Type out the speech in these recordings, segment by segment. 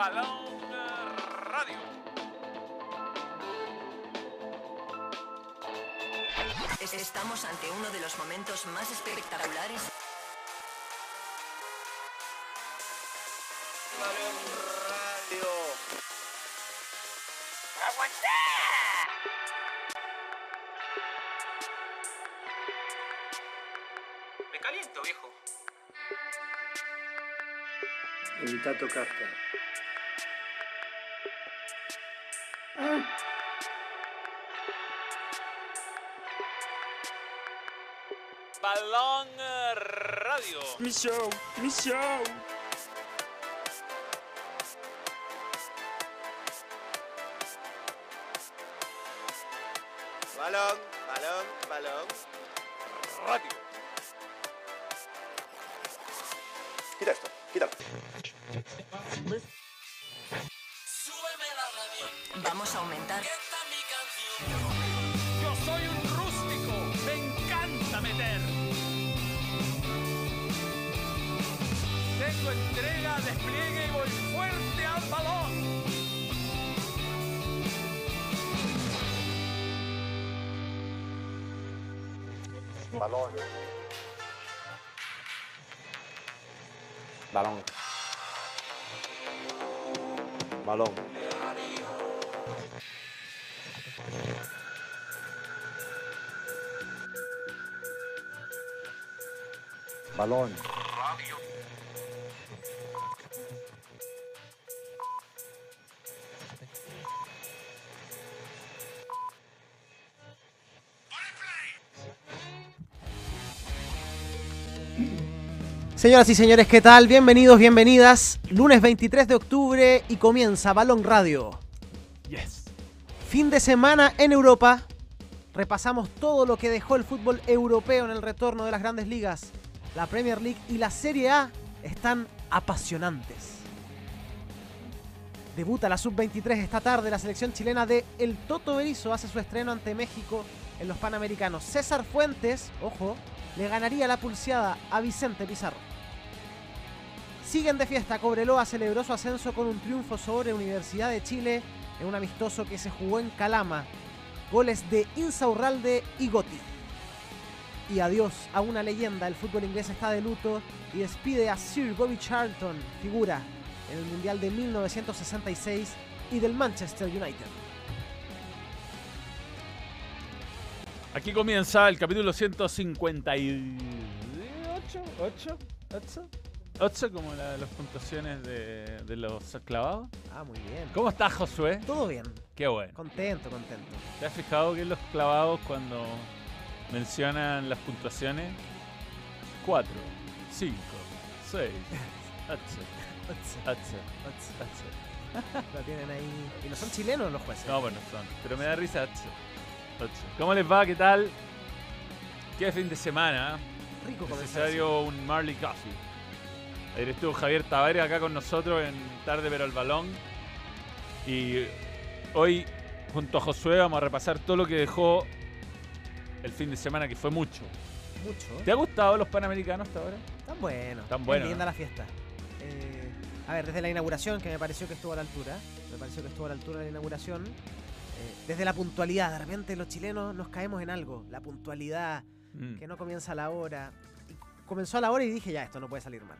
Balón Radio. Estamos ante uno de los momentos más espectaculares. Balón Radio. Me caliento, viejo. Evita tocarte. Radio. Mi Balón. Señoras y señores, ¿qué tal? Bienvenidos, bienvenidas. Lunes 23 de octubre y comienza Balón Radio. Yes. Fin de semana en Europa. Repasamos todo lo que dejó el fútbol europeo en el retorno de las grandes ligas. La Premier League y la Serie A están apasionantes. Debuta la sub-23 esta tarde. La selección chilena de El Toto Berizo hace su estreno ante México en los Panamericanos. César Fuentes, ojo, le ganaría la pulseada a Vicente Pizarro. Siguen de fiesta. Cobreloa celebró su ascenso con un triunfo sobre Universidad de Chile en un amistoso que se jugó en Calama. Goles de Insaurralde y Gotti. Y adiós a una leyenda. El fútbol inglés está de luto y despide a Sir Bobby Charlton, figura en el Mundial de 1966 y del Manchester United. Aquí comienza el capítulo 158. 8, 8, 8 como la- las puntuaciones de, de los clavados. Ah, muy bien. ¿Cómo estás, Josué? Todo bien. Qué bueno. Contento, contento. ¿Te has fijado que los clavados cuando mencionan las puntuaciones? 4, 5, 6, 8, 8, 8. Lo tienen ahí. Y no son chilenos los jueces. No, bueno, son. Pero me da risa 8. ¿Cómo les va? ¿Qué tal? ¿Qué fin de semana? ¿eh? Rico Necesario un Marley Coffee. Ayer estuvo Javier Tavares acá con nosotros en Tarde pero el Balón. Y hoy, junto a Josué, vamos a repasar todo lo que dejó el fin de semana, que fue mucho. Mucho. ¿Te ha gustado los Panamericanos hasta ahora? Tan bueno. Tan bueno, linda ¿no? la fiesta. Eh, a ver, desde la inauguración, que me pareció que estuvo a la altura. Me pareció que estuvo a la altura de la inauguración. Eh, desde la puntualidad, de repente los chilenos nos caemos en algo. La puntualidad, Mm. que no comienza a la hora. Y comenzó a la hora y dije, ya, esto no puede salir mal.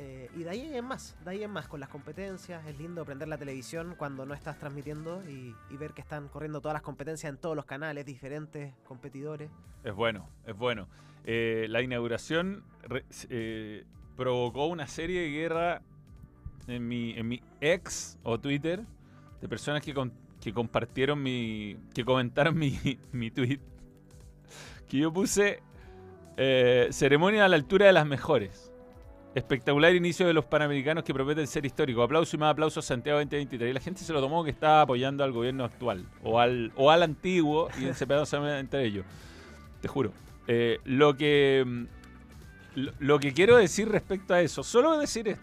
Eh, y de ahí en más, de ahí en más, con las competencias. Es lindo prender la televisión cuando no estás transmitiendo y, ver que están corriendo todas las competencias en todos los canales, diferentes competidores. Es bueno, es bueno. Eh, la inauguración eh, provocó una serie de guerra en mi, en mi ex o Twitter de personas que, que compartieron mi. que comentaron mi, mi tweet. Que yo puse ceremonia a la altura de las mejores. Espectacular inicio de los Panamericanos que prometen ser histórico. Aplauso y más aplausos Santiago 2023. Y la gente se lo tomó que estaba apoyando al gobierno actual. O al, o al antiguo y separándose entre ellos. Te juro. Eh, lo que. mm, Lo, lo que quiero decir respecto a eso, solo decir esto.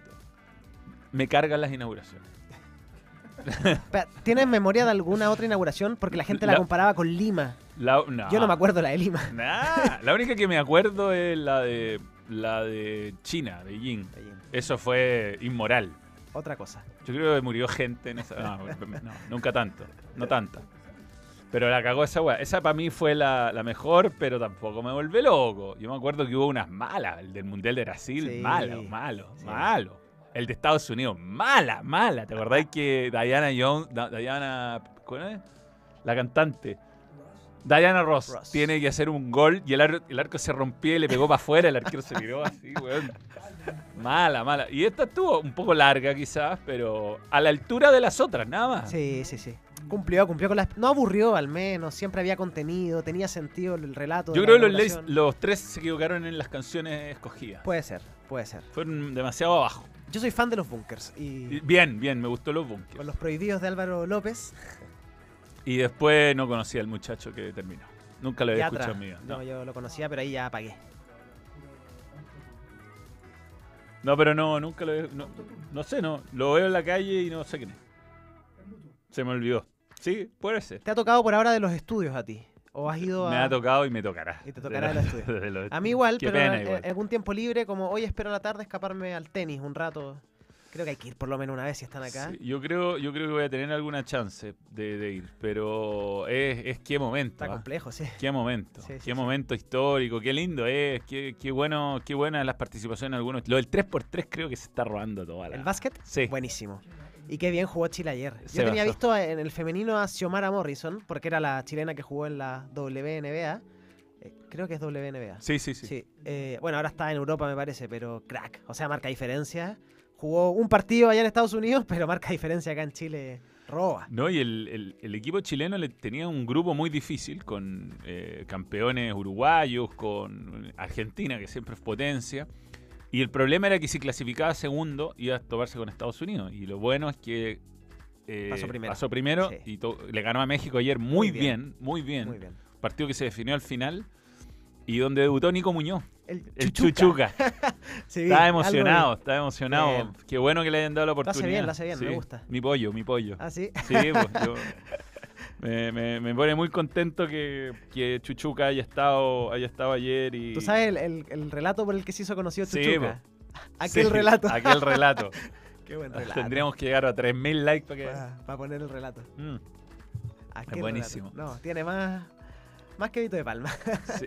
Me cargan las inauguraciones. ¿Tienes memoria de alguna otra inauguración? Porque la gente la, La- comparaba con Lima. La- no. Yo no me acuerdo la de Lima. Nah, la única que me acuerdo es la de la de China, Beijing. Eso fue inmoral. Otra cosa. Yo creo que murió gente en esa. No, no, nunca tanto. No tanta. Pero la cagó esa weá. Esa para mí fue la, la mejor, pero tampoco me vuelve loco. Yo me acuerdo que hubo unas malas. El del Mundial de Brasil, Sí. malo, malo, Sí. malo. El de Estados Unidos, mala, mala. ¿Te acordáis que Diana Jones, Diana, ¿cuál es? La cantante. Diana Ross, Ross. tiene que hacer un gol y el, ar- el arco se rompió y le pegó para afuera, el arquero se tiró así, weón. Mala, mala. Y esta estuvo un poco larga quizás, pero a la altura de las otras, nada más. Sí, sí, sí. Cumplió, cumplió con las... No aburrió al menos, siempre había contenido, tenía sentido el relato. Yo creo que los, los tres se equivocaron en las canciones escogidas. Puede ser, puede ser. Fueron demasiado abajo. Yo soy fan de los bunkers y Bien, bien, me gustó los bunkers. con los prohibidos de Álvaro López, Y después no conocí al muchacho que terminó. Nunca lo había escuchado en mi vida. No, No. yo lo conocía, pero ahí ya apagué. No, pero no, nunca lo he- no, no sé, no. Lo veo en la calle y no sé quién es. Se me olvidó. Sí, puede ser. ¿Te ha tocado por ahora de los estudios a ti? ¿O has ido a...? Me ha tocado y me tocará. Y te tocará de los estudios. de los- A mí igual, Qué pero pena en- igual. algún tiempo libre, como hoy espero a la tarde escaparme al tenis un rato. Creo que hay que ir por lo menos una vez si están acá. Sí, yo creo, yo creo que voy a tener alguna chance de, de ir, pero es, es qué momento. Está ¿ah? complejo, sí. Qué momento, Sí, qué momento histórico, qué lindo es, qué, qué bueno, qué buenas las participaciones de algunos. Lo del 3x3 creo que se está robando toda la. ¿El básquet? Sí. Buenísimo. Y qué bien jugó Chile ayer. Se Yo tenía basó. visto en el femenino a Xiomara Morrison, porque era la chilena que jugó en la WNBA. Eh, creo que es WNBA. Sí, sí, sí. Sí. eh, bueno, ahora está en Europa, me parece, pero crack. O sea, marca diferencia. Jugó un partido allá en Estados Unidos, pero marca diferencia acá en Chile. Roba. No, y el, el- el equipo chileno le tenía un grupo muy difícil con eh, campeones uruguayos, con Argentina, que siempre es potencia. Y el problema era que si clasificaba segundo, iba a toparse con Estados Unidos. Y lo bueno es que eh, Pasó primero. pasó primero Sí. y le ganó a México ayer muy, Muy bien, bien. muy bien. Muy bien. Partido que se definió al final y donde debutó Nico Muñoz, El, el Chuchuca. Chuchuca. Sí, Estaba emocionado, estaba emocionado. Bien. Qué bueno que le hayan dado la Lo hace oportunidad. bien, lo hace bien, me gusta. Mi pollo, mi pollo. Ah, sí. Sí, pues, yo- me, me- me pone muy contento que, que Chuchuca haya estado, haya estado ayer y... ¿Tú sabes el, el- el relato por el que se hizo conocido Chuchuca? Aquel Sí, relato. Aquel relato. Qué buen relato. Tendríamos que llegar a 3.000 likes para que... Para, poner el relato. Mm, Aquel buenísimo. relato. No, tiene más, más que Vito de Palma. sí.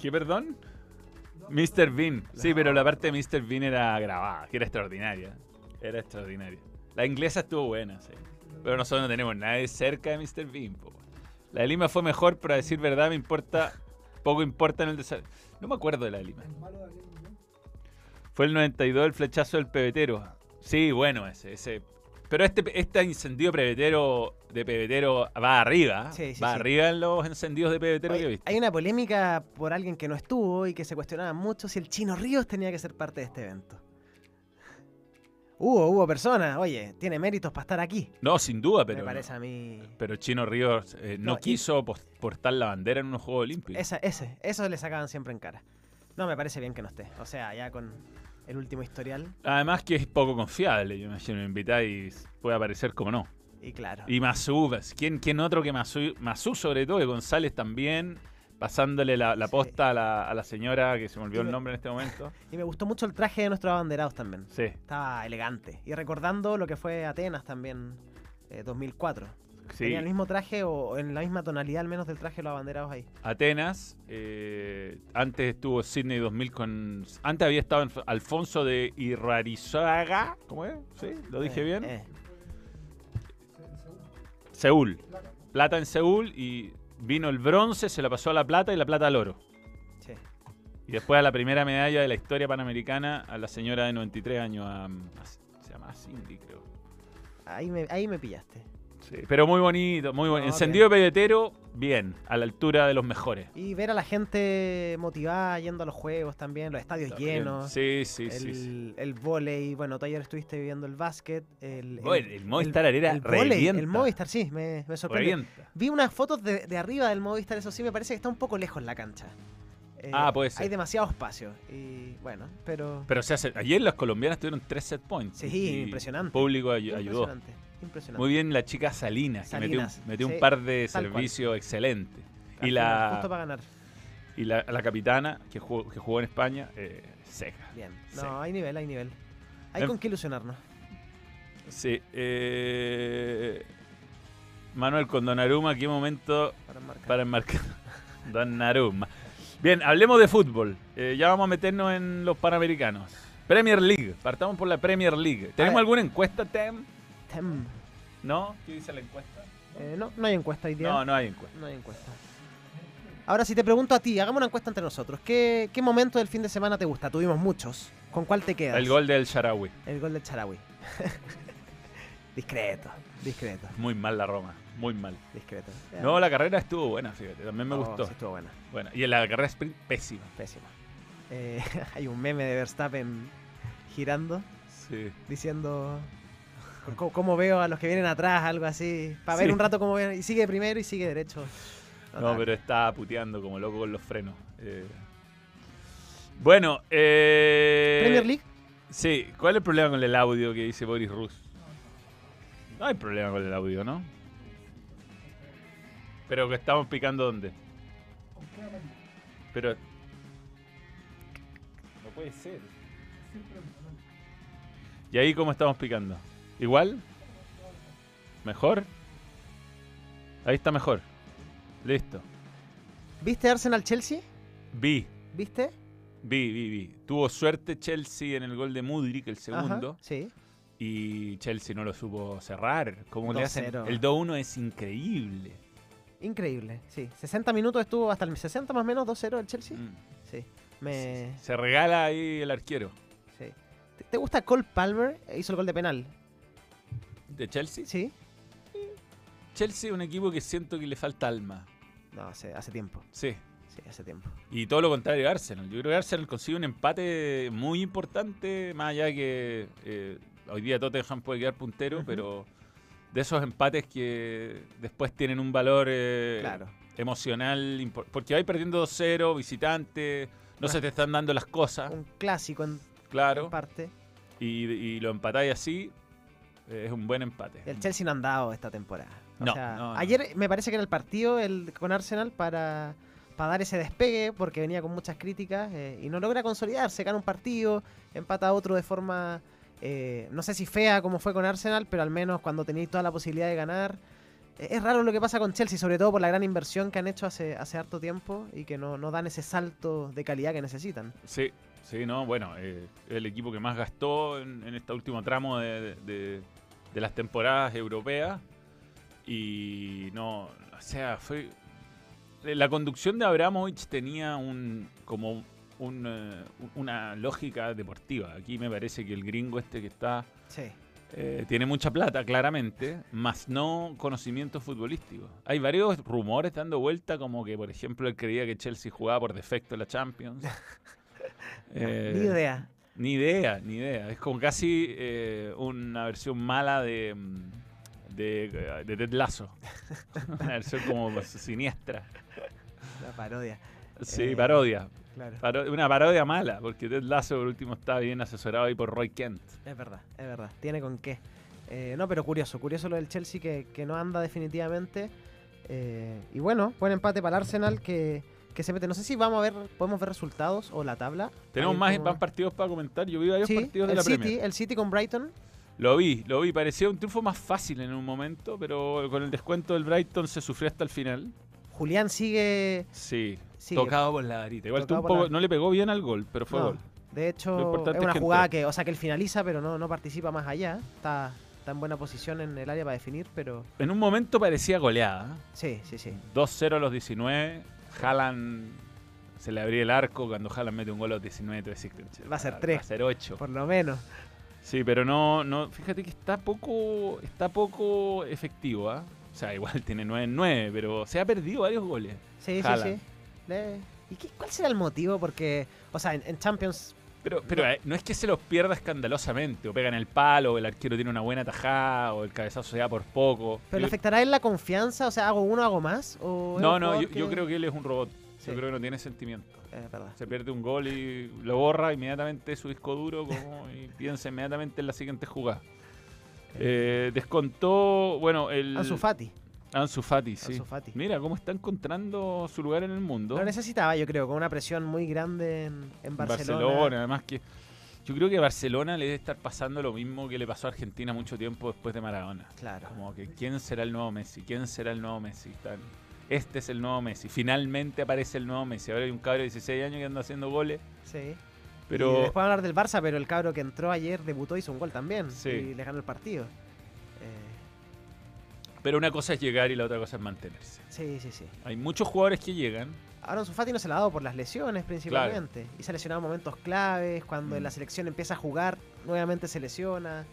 ¿Qué, perdón? Mr. Bean. Sí, pero la parte de Mr. Bean era grabada, que era extraordinaria. Era extraordinaria. La inglesa estuvo buena, sí. Pero nosotros no tenemos nadie cerca de Mr. Bean. po. La de Lima fue mejor, pero a decir verdad me importa, poco importa en el desarrollo. No me acuerdo de la de Lima. Fue el 92 el flechazo del pebetero. Sí, bueno ese, ese. Pero este, este incendio pebetero de pebetero va arriba. Sí, sí, va sí. arriba en los encendidos de pebetero que he Oye, visto. hay una polémica por alguien que no estuvo y que se cuestionaba mucho si el Chino Ríos tenía que ser parte de este evento. Hubo, hubo personas, oye, tiene méritos para estar aquí. No, sin duda, pero. me parece a mí. Pero Chino Ríos eh, no, No, y- quiso pos- portar la bandera en unos Juegos Olímpicos. Esa, ese, eso le sacaban siempre en cara. No, me parece bien que no esté. O sea, ya con el último historial. Además que es poco confiable. Yo imagino me invitáis puede aparecer como no. Y claro. Y Masú, pues, ¿quién, quién otro que Masú? Masú sobre todo, y González también, pasándole la, la Sí. posta a, la, a la señora que se me olvidó Y el nombre en este momento. Y me gustó mucho el traje de nuestros abanderados también. Sí, Estaba elegante. Y recordando lo que fue Atenas también, eh, 2004. Sí. Tenía el mismo traje o en la misma tonalidad al menos del traje de los abanderados ahí. Atenas, eh, antes estuvo Sydney 2000 con... Antes había estado Alfonso de Irrarizaga, ¿cómo es? ¿Sí? ¿Lo dije Eh, bien? eh. Seúl. Plata en Seúl y vino el bronce, se la pasó a la plata y la plata al oro. Sí. Y después a la primera medalla de la historia panamericana a la señora de 93 años, a- a- se llama Cindy, creo. Ahí me, ahí me pillaste. Sí, pero muy bonito, muy bonito. No, Encendido de pebetero, bien, a la altura de los mejores. Y ver a la gente motivada yendo a los juegos también, los estadios llenos. Sí, sí, el, sí. sí. el volei, bueno, tú ayer estuviste viviendo el básquet. El, el- el Movistar Arena el el Movistar, sí, me, me sorprendió. Revienta. Vi unas fotos de, de arriba del Movistar, eso sí, me parece que está un poco lejos la cancha. Eh, Ah, puede ser. Hay demasiado espacio. Y bueno, pero. Pero hace, ayer las colombianas tuvieron tres set points. Sí, y impresionante. El público ay- ayudó. Impresionante. Muy bien la chica Salinas, que metió, un, metió sí, un par de servicios excelentes. Y la, Justo para ganar. y la, la capitana que jugó, que jugó en España, eh, seca. Bien. Sí. No, hay nivel, hay nivel. Hay con qué ilusionarnos. Sí. eh, Manuel con Donnarumma, ¿qué momento Para enmarcar. para enmarcar? Donnarumma. Bien, hablemos de fútbol. Eh, ya vamos a meternos en los Panamericanos. Premier League. Partamos por la Premier League. ¿Tenemos alguna encuesta, Tem? Tem. ¿No? ¿Qué dice la encuesta? Eh, no, no hay encuesta hoy día. No, no hay encuesta. No hay encuesta. Ahora, si te pregunto a ti, hagamos una encuesta entre nosotros. ¿Qué, qué momento del fin de semana te gusta? Tuvimos muchos. ¿Con cuál te quedas? El gol del Sharawi. El gol del Charawi. discreto, discreto, Muy mal la Roma. Muy mal. discreto. No, la carrera estuvo buena, fíjate. También me Oh, gustó. sí, estuvo buena, Bueno, y en la carrera sprint, pésima. pésima. Eh, hay un meme de Verstappen girando, Sí. diciendo cómo, cómo veo a los que vienen atrás, algo así. Para ver un rato cómo ven. Y sigue primero y sigue derecho. No, pero está puteando como loco con los frenos. Eh, Bueno, eh, Premier League. Sí, ¿cuál es el problema con el audio que dice Boris Rus? No hay problema con el audio, ¿no? Pero que estamos picando dónde? Pero. No puede ser. ¿Y ahí cómo estamos picando? ¿Igual? ¿Mejor? Ahí está mejor. Listo. ¿Viste Arsenal Chelsea? Vi, ¿Viste? vi, vi, vi. Tuvo suerte Chelsea en el gol de Mudrik, el segundo. Ajá, sí. Y Chelsea no lo supo cerrar. ¿Cómo le hacen? 2-0. El 2-1 es increíble. Increíble, sí. 60 minutos estuvo hasta el 60 más o menos 2-0 el Chelsea. Mm. Sí. Me, Se regala ahí el arquero. sí. ¿Te, te gusta Cole Palmer? Hizo el gol de penal. ¿De Chelsea? Sí. Chelsea es un equipo que siento que le falta alma. No, hace, hace tiempo. Sí. Sí, hace tiempo. Y todo lo contrario de Arsenal. Yo creo que Arsenal consigue un empate muy importante, más allá de que eh, hoy día Tottenham puede quedar puntero, pero de esos empates que después tienen un valor eh, Claro. emocional, porque vais perdiendo 2-0, visitante, no Ah. se te están dando las cosas, Un clásico en, claro, en parte. y, y lo empatáis así, es un buen empate. El Chelsea no han dado esta temporada. O No, sea, no, no. Ayer me parece que era el partido el, con Arsenal para, para dar ese despegue, porque venía con muchas críticas eh, y no logra consolidarse. Gana un partido, empata otro de forma, eh, no sé si fea como fue con Arsenal, pero al menos cuando tenéis toda la posibilidad de ganar. Eh, Es raro lo que pasa con Chelsea, sobre todo por la gran inversión que han hecho hace, hace harto tiempo y que no, no dan ese salto de calidad que necesitan. Sí, sí, no, bueno, eh, el equipo que más gastó en, en este último tramo de, de- de las temporadas europeas. Y no, o sea, fue. La conducción de Abramovich tenía un como un, eh, una lógica deportiva. Aquí me parece que el gringo este que está Sí. eh, tiene mucha plata, claramente, más no conocimiento futbolístico. Hay varios rumores dando vuelta, como que, por ejemplo, él creía que Chelsea jugaba por defecto en la Champions. Eh, Ni idea. Ni idea, ni idea. Es como casi eh, una versión mala de, mm, de, de Ted Lasso. una versión como siniestra. La parodia. Sí, Eh, parodia. Claro. Paro- una parodia mala, porque Ted Lasso por último está bien asesorado ahí por Roy Kent. Es verdad, es verdad. Tiene con qué. Eh, no, pero curioso, curioso lo del Chelsea que, que no anda definitivamente. Eh, y bueno, buen empate para el Arsenal que, que se mete. No sé si vamos a ver, podemos ver resultados o la tabla. Tenemos más, como- más partidos para comentar. Yo vi varios Sí, partidos de el la City, Premier. el City con Brighton. Lo vi, lo vi. Parecía un triunfo más fácil en un momento, pero con el descuento del Brighton se sufrió hasta el final. Julián sigue. Sí, sigue. tocado por la varita. Igual tuvo un la- poco- no le pegó bien al gol, pero fue No, gol. De hecho, es es una que jugada entró. que, o sea, que él finaliza, pero no, no participa más allá. Está, está en buena posición en el área para definir, pero En un momento parecía goleada. sí, sí, sí. 2-0 a los 19. Haaland se le abría el arco. Cuando Haaland mete un gol a los 19, tú decís, Va a ser Va a ser 8. Por lo menos. Sí, pero no, no, fíjate que está poco, está poco efectivo, ¿ah? O sea, igual tiene 9 en 9, pero se ha perdido varios goles. Sí, sí, Haaland. sí. Le- ¿Y qué- cuál será el motivo? Porque, o sea, en, en Champions Pero, pero No. eh, no es que se los pierda escandalosamente, o pega en el palo, o el arquero tiene una buena tajada, o el cabezazo se da por poco. ¿Pero le afectará en la confianza? O sea, ¿hago uno, hago más? ¿O no, no, yo, yo creo que él es un robot. Sí. Yo creo que no tiene sentimiento. Verdad. Se pierde un gol y lo borra inmediatamente su disco duro como, y piensa inmediatamente en la siguiente jugada. Eh, descontó, bueno, el... Ansu Fati. Ansu Fati, sí. Ansu Fati. Mira cómo está encontrando su lugar en el mundo. Lo necesitaba, yo creo, con una presión muy grande en, en Barcelona. Barcelona, además que Yo creo que a Barcelona le debe estar pasando lo mismo que le pasó a Argentina mucho tiempo después de Maradona. Claro. Como que quién será el nuevo Messi, quién será el nuevo Messi. Este es el nuevo Messi. Finalmente aparece el nuevo Messi. Ahora hay un cabro de 16 años que anda haciendo goles. Sí. Y Pero después vamos a hablar del Barça, pero el cabro que entró ayer debutó hizo un gol también. Sí. Y le ganó el partido. Pero una cosa es llegar y la otra cosa es mantenerse. sí, sí, sí. Hay muchos jugadores que llegan. Ahora Fati no se la ha dado por las lesiones principalmente. Y se ha lesionado en momentos claves. Cuando en Mm. la selección empieza a jugar, nuevamente se lesiona.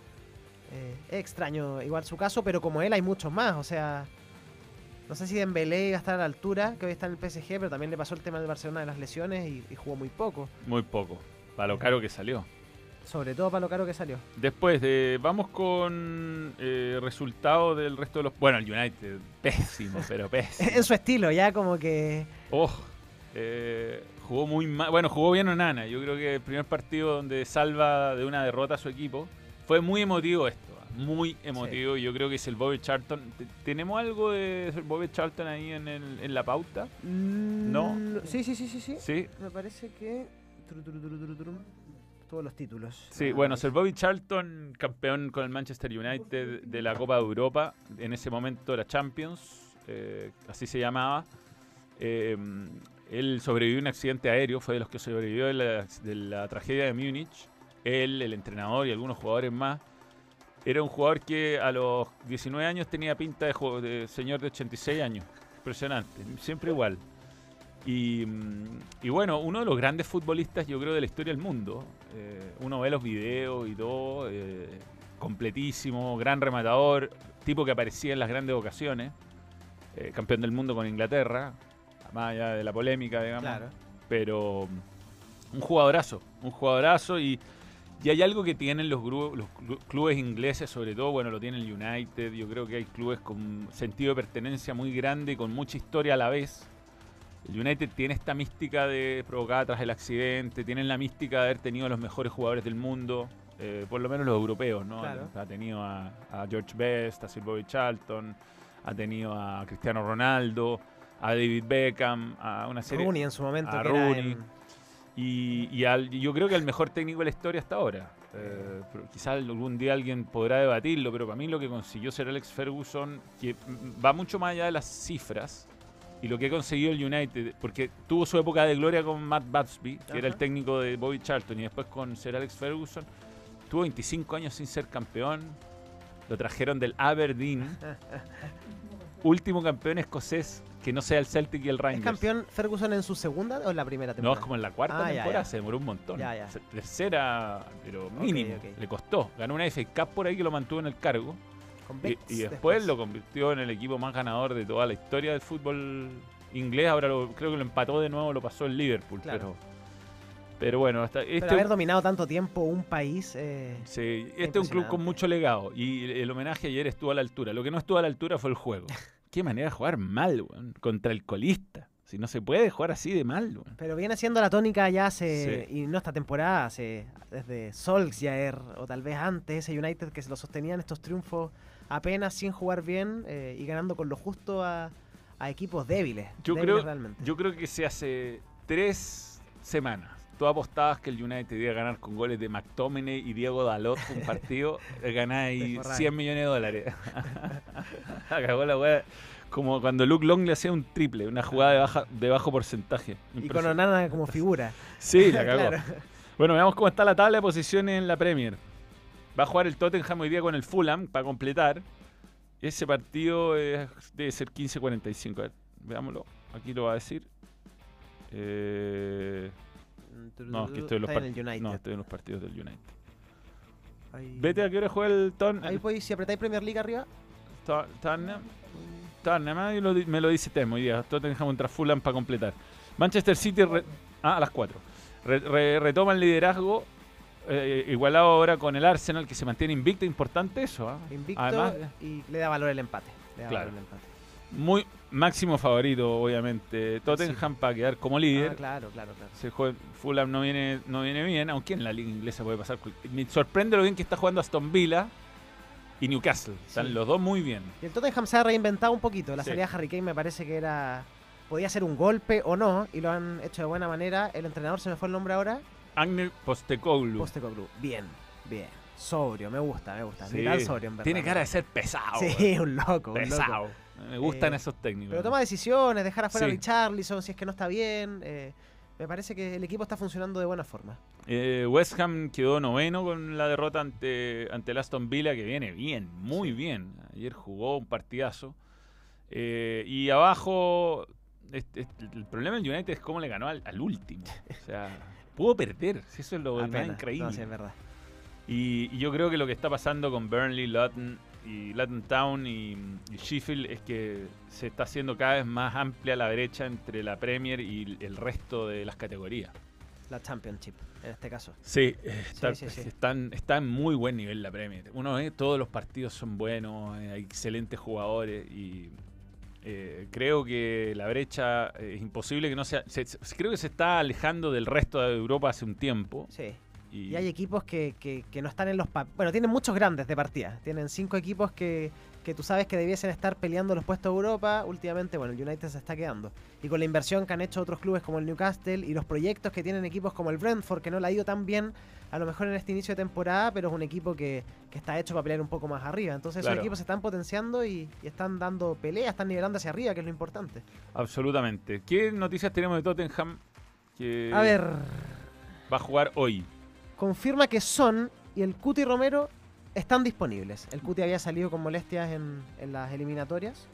Eh, es extraño igual su caso, pero como él hay muchos más. O sea, no sé si Dembélé iba a estar a la altura, que hoy está en el PSG, pero también le pasó el tema del Barcelona de las lesiones y, y jugó muy poco. Muy poco. Para lo caro que salió. Sobre todo para lo caro que salió. Después, de, vamos con eh, resultados del resto de los... Bueno, el United, pésimo, pero pésimo. en su estilo, ya como que... Oh, eh, jugó muy mal. Bueno, jugó bien Onana. Yo creo que el primer partido donde salva de una derrota a su equipo. Fue muy emotivo esto. ah, Muy emotivo. Yo creo que es el Bobby Charlton. Te- ¿Tenemos algo de Bobby Charlton ahí en, el- en la pauta? No. Mm, Sí, sí, sí, sí, sí. Sí. Me parece que... Todos los títulos. Sí, bueno, Sir Bobby Charlton, campeón con el Manchester United de la Copa de Europa, en ese momento era Champions, eh, así se llamaba. Eh, él sobrevivió a un accidente aéreo, fue de los que sobrevivió de la, de la tragedia de Múnich. Él, el entrenador y algunos jugadores más. Era un jugador que a los 19 años tenía pinta de, de señor de 86 años. Impresionante, siempre igual. Y, mm, y bueno, uno de los grandes futbolistas, yo creo, de la historia del mundo. Eh, uno ve los videos y todo, eh, completísimo, gran rematador, tipo que aparecía en las grandes ocasiones, eh, campeón del mundo con Inglaterra, más allá de la polémica, digamos. Claro. Pero mm, un jugadorazo, un jugadorazo y, y hay algo que tienen los, los clu- clubes ingleses, sobre todo, bueno, lo tiene el United, yo creo que hay clubes con sentido de pertenencia muy grande y con mucha historia a la vez. El United tiene esta mística de provocada tras el accidente, tienen la mística de haber tenido a los mejores jugadores del mundo, eh, por lo menos los europeos, ¿no? Claro. Ha tenido a, a George Best, a Sir Bobby Charlton, ha tenido a Cristiano Ronaldo, a David Beckham, a una serie... Rooney en su momento. a que era Rooney. en- Y, y al- yo creo que el mejor técnico de la historia hasta ahora. Eh, quizás algún día alguien podrá debatirlo, pero para mí lo que consiguió ser Alex Ferguson, que va mucho más allá de las cifras, y lo que ha conseguido el United, porque tuvo su época de gloria con Matt Batsby, que era el técnico de Bobby Charlton, y después con Sir Alex Ferguson, tuvo 25 años sin ser campeón, lo trajeron del Aberdeen, último campeón escocés, que no sea el Celtic y el Rangers. ¿Es campeón Ferguson en su segunda o en la primera No, temporada? es como en la cuarta Ah, ya, temporada, ya. se demoró un montón. Ya, ya. Tercera, pero mínimo, ok. le costó. Ganó una FA Cup por ahí que lo mantuvo en el cargo. Y, después, lo convirtió en el equipo más ganador de toda la historia del fútbol inglés. Ahora lo- creo que lo empató de nuevo, lo pasó el Liverpool. Claro. Pero, pero bueno, hasta, Pero este, haber dominado tanto tiempo un país. eh, sí, este es un club con mucho legado. Y el homenaje ayer estuvo a la altura. Lo que no estuvo a la altura fue el juego. Qué manera de jugar mal, weón, contra el colista. Si no se puede jugar así de mal, weón. Pero viene siendo la tónica ya hace. Sí. Y no esta temporada, hace. Desde Solskjaer o tal vez antes, ese United que se lo sostenían estos triunfos apenas sin jugar bien eh, y ganando con lo justo a, a equipos débiles. Yo débiles creo, realmente. yo creo que se hace tres semanas. Tú apostabas que el United iba a ganar con goles de McTominay y Diego Dalot un partido, eh, ganáis forráis. 100 millones de dólares. Acabó la weá. Como cuando Luke Long le hacía un triple, una jugada de, baja, de bajo porcentaje. y con. Onana como figura. Sí, la cagó. Claro. Bueno, veamos cómo está la tabla de posiciones en la Premier. Va a jugar el Tottenham hoy día con el Fulham para completar. Ese partido es- debe ser 15-45. A ver, Veámoslo. Aquí lo va a decir. Eh, no, aquí estoy en los en el. No, estoy en los partidos del United. Ahí- Vete a qué hora juega el Ton- Ahí podéis, si apretáis Premier League arriba, To- Tottenham. Tottenham, me lo dice Temo hoy día. Tottenham contra Fulham para completar. Manchester City re- ah, a las 4. Re- re- retoma el liderazgo. Eh, igualado ahora con el Arsenal que se mantiene invicto. Importante eso. ¿ah? invicto, Además, y le da valor el empate. Le da Claro. valor el empate. muy máximo favorito, obviamente. Tottenham para quedar como líder. Ah, claro, claro, claro. Se juega- Fulham no viene, no viene bien, aunque en la liga inglesa puede pasar. Me sorprende lo bien que está jugando Aston Villa y Newcastle. Están los dos muy bien. Y el Tottenham se ha reinventado un poquito. La Sí. salida de Harry Kane me parece que era. Podía ser un golpe o no, y lo han hecho de buena manera. El entrenador se me fue el nombre ahora. Agne Postecoglou. Postecoglou. Bien, bien. Sobrio, me gusta, me gusta. Sí, Ni tan sobrio, en verdad. Tiene cara de ser pesado. Sí, un loco, un pesado. loco. Me gustan Eh, esos técnicos. Pero toma decisiones, dejar afuera a. Richarlison si es que no está bien. eh, me parece que el equipo está funcionando de buena forma. Eh, West Ham quedó noveno con la derrota ante, ante el Aston Villa, que viene bien, muy bien. Ayer jugó un partidazo. Eh, y abajo, este- este- el problema del United es cómo le ganó al, al último. O sea, pudo perder, si eso es lo más Apenas. increíble. No, sí, es verdad. Y, y yo creo que lo que está pasando con Burnley, Luton y Luton Town y, y Sheffield es que se está haciendo cada vez más amplia la brecha entre la Premier y el resto de las categorías. La Championship, en este caso. Sí, eh, está, sí, sí. Están, está en muy buen nivel la Premier. Uno ve todos los partidos son buenos, eh, hay excelentes jugadores y eh, creo que la brecha eh, es imposible que no sea. se- se- creo que se está alejando del resto de Europa hace un tiempo. Sí. Y, Y hay equipos que, que- que no están en los... Bueno, tienen muchos grandes de partida. Tienen cinco equipos que, que tú sabes que debiesen estar peleando los puestos de Europa. Últimamente, bueno, el United se está quedando. Y con la inversión que han hecho otros clubes como el Newcastle y los proyectos que tienen equipos como el Brentford, que no le ha ido tan bien a lo mejor en este inicio de temporada, pero es un equipo que, que está hecho para pelear un poco más arriba. Entonces Claro. esos equipos se están potenciando y, y están dando pelea, están nivelando hacia arriba, que es lo importante. Absolutamente. ¿Qué noticias tenemos de Tottenham que A ver, va a jugar hoy? confirma que Son y el Cuti Romero están disponibles. El Cuti había salido con molestias en, en las eliminatorias.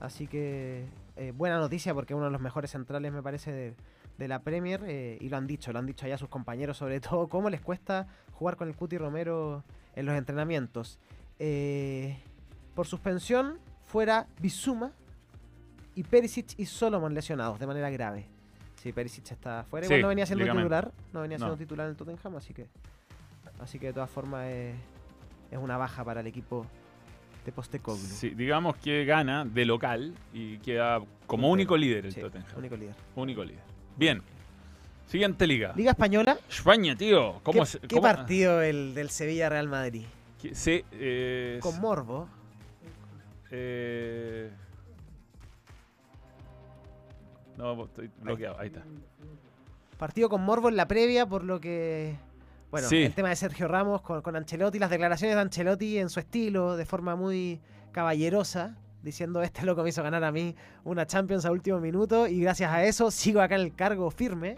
Así que eh, buena noticia porque es uno de los mejores centrales me parece de, de la Premier. eh, y lo han dicho, lo han dicho allá sus compañeros sobre todo cómo les cuesta jugar con el Cuti Romero en los entrenamientos. Eh, por suspensión fuera Bizuma y Perisic y Solomon lesionados de manera grave. Sí, Perisic está fuera. Sí, Igual no venía siendo titular. No venía siendo No. titular en el Tottenham, así que. Así que de todas formas es, una baja para el equipo de Postecoglou. Sí, digamos que gana de local y queda como único líder el Sí, Tottenham. único líder. Único líder. Bien. Siguiente liga. Liga Española. España, tío. ¿Cómo ¿Qué, se- qué cómo- partido el del Sevilla-Real Madrid? que- se, eh, Con Morbo. eh, no, estoy bloqueado. Ahí está. Partido con Morbo en la previa, por lo que. Bueno, Sí. el tema de Sergio Ramos con, con Ancelotti, las declaraciones de Ancelotti en su estilo, de forma muy caballerosa, diciendo: Este loco me hizo ganar a mí una Champions a último minuto y gracias a eso sigo acá en el cargo firme.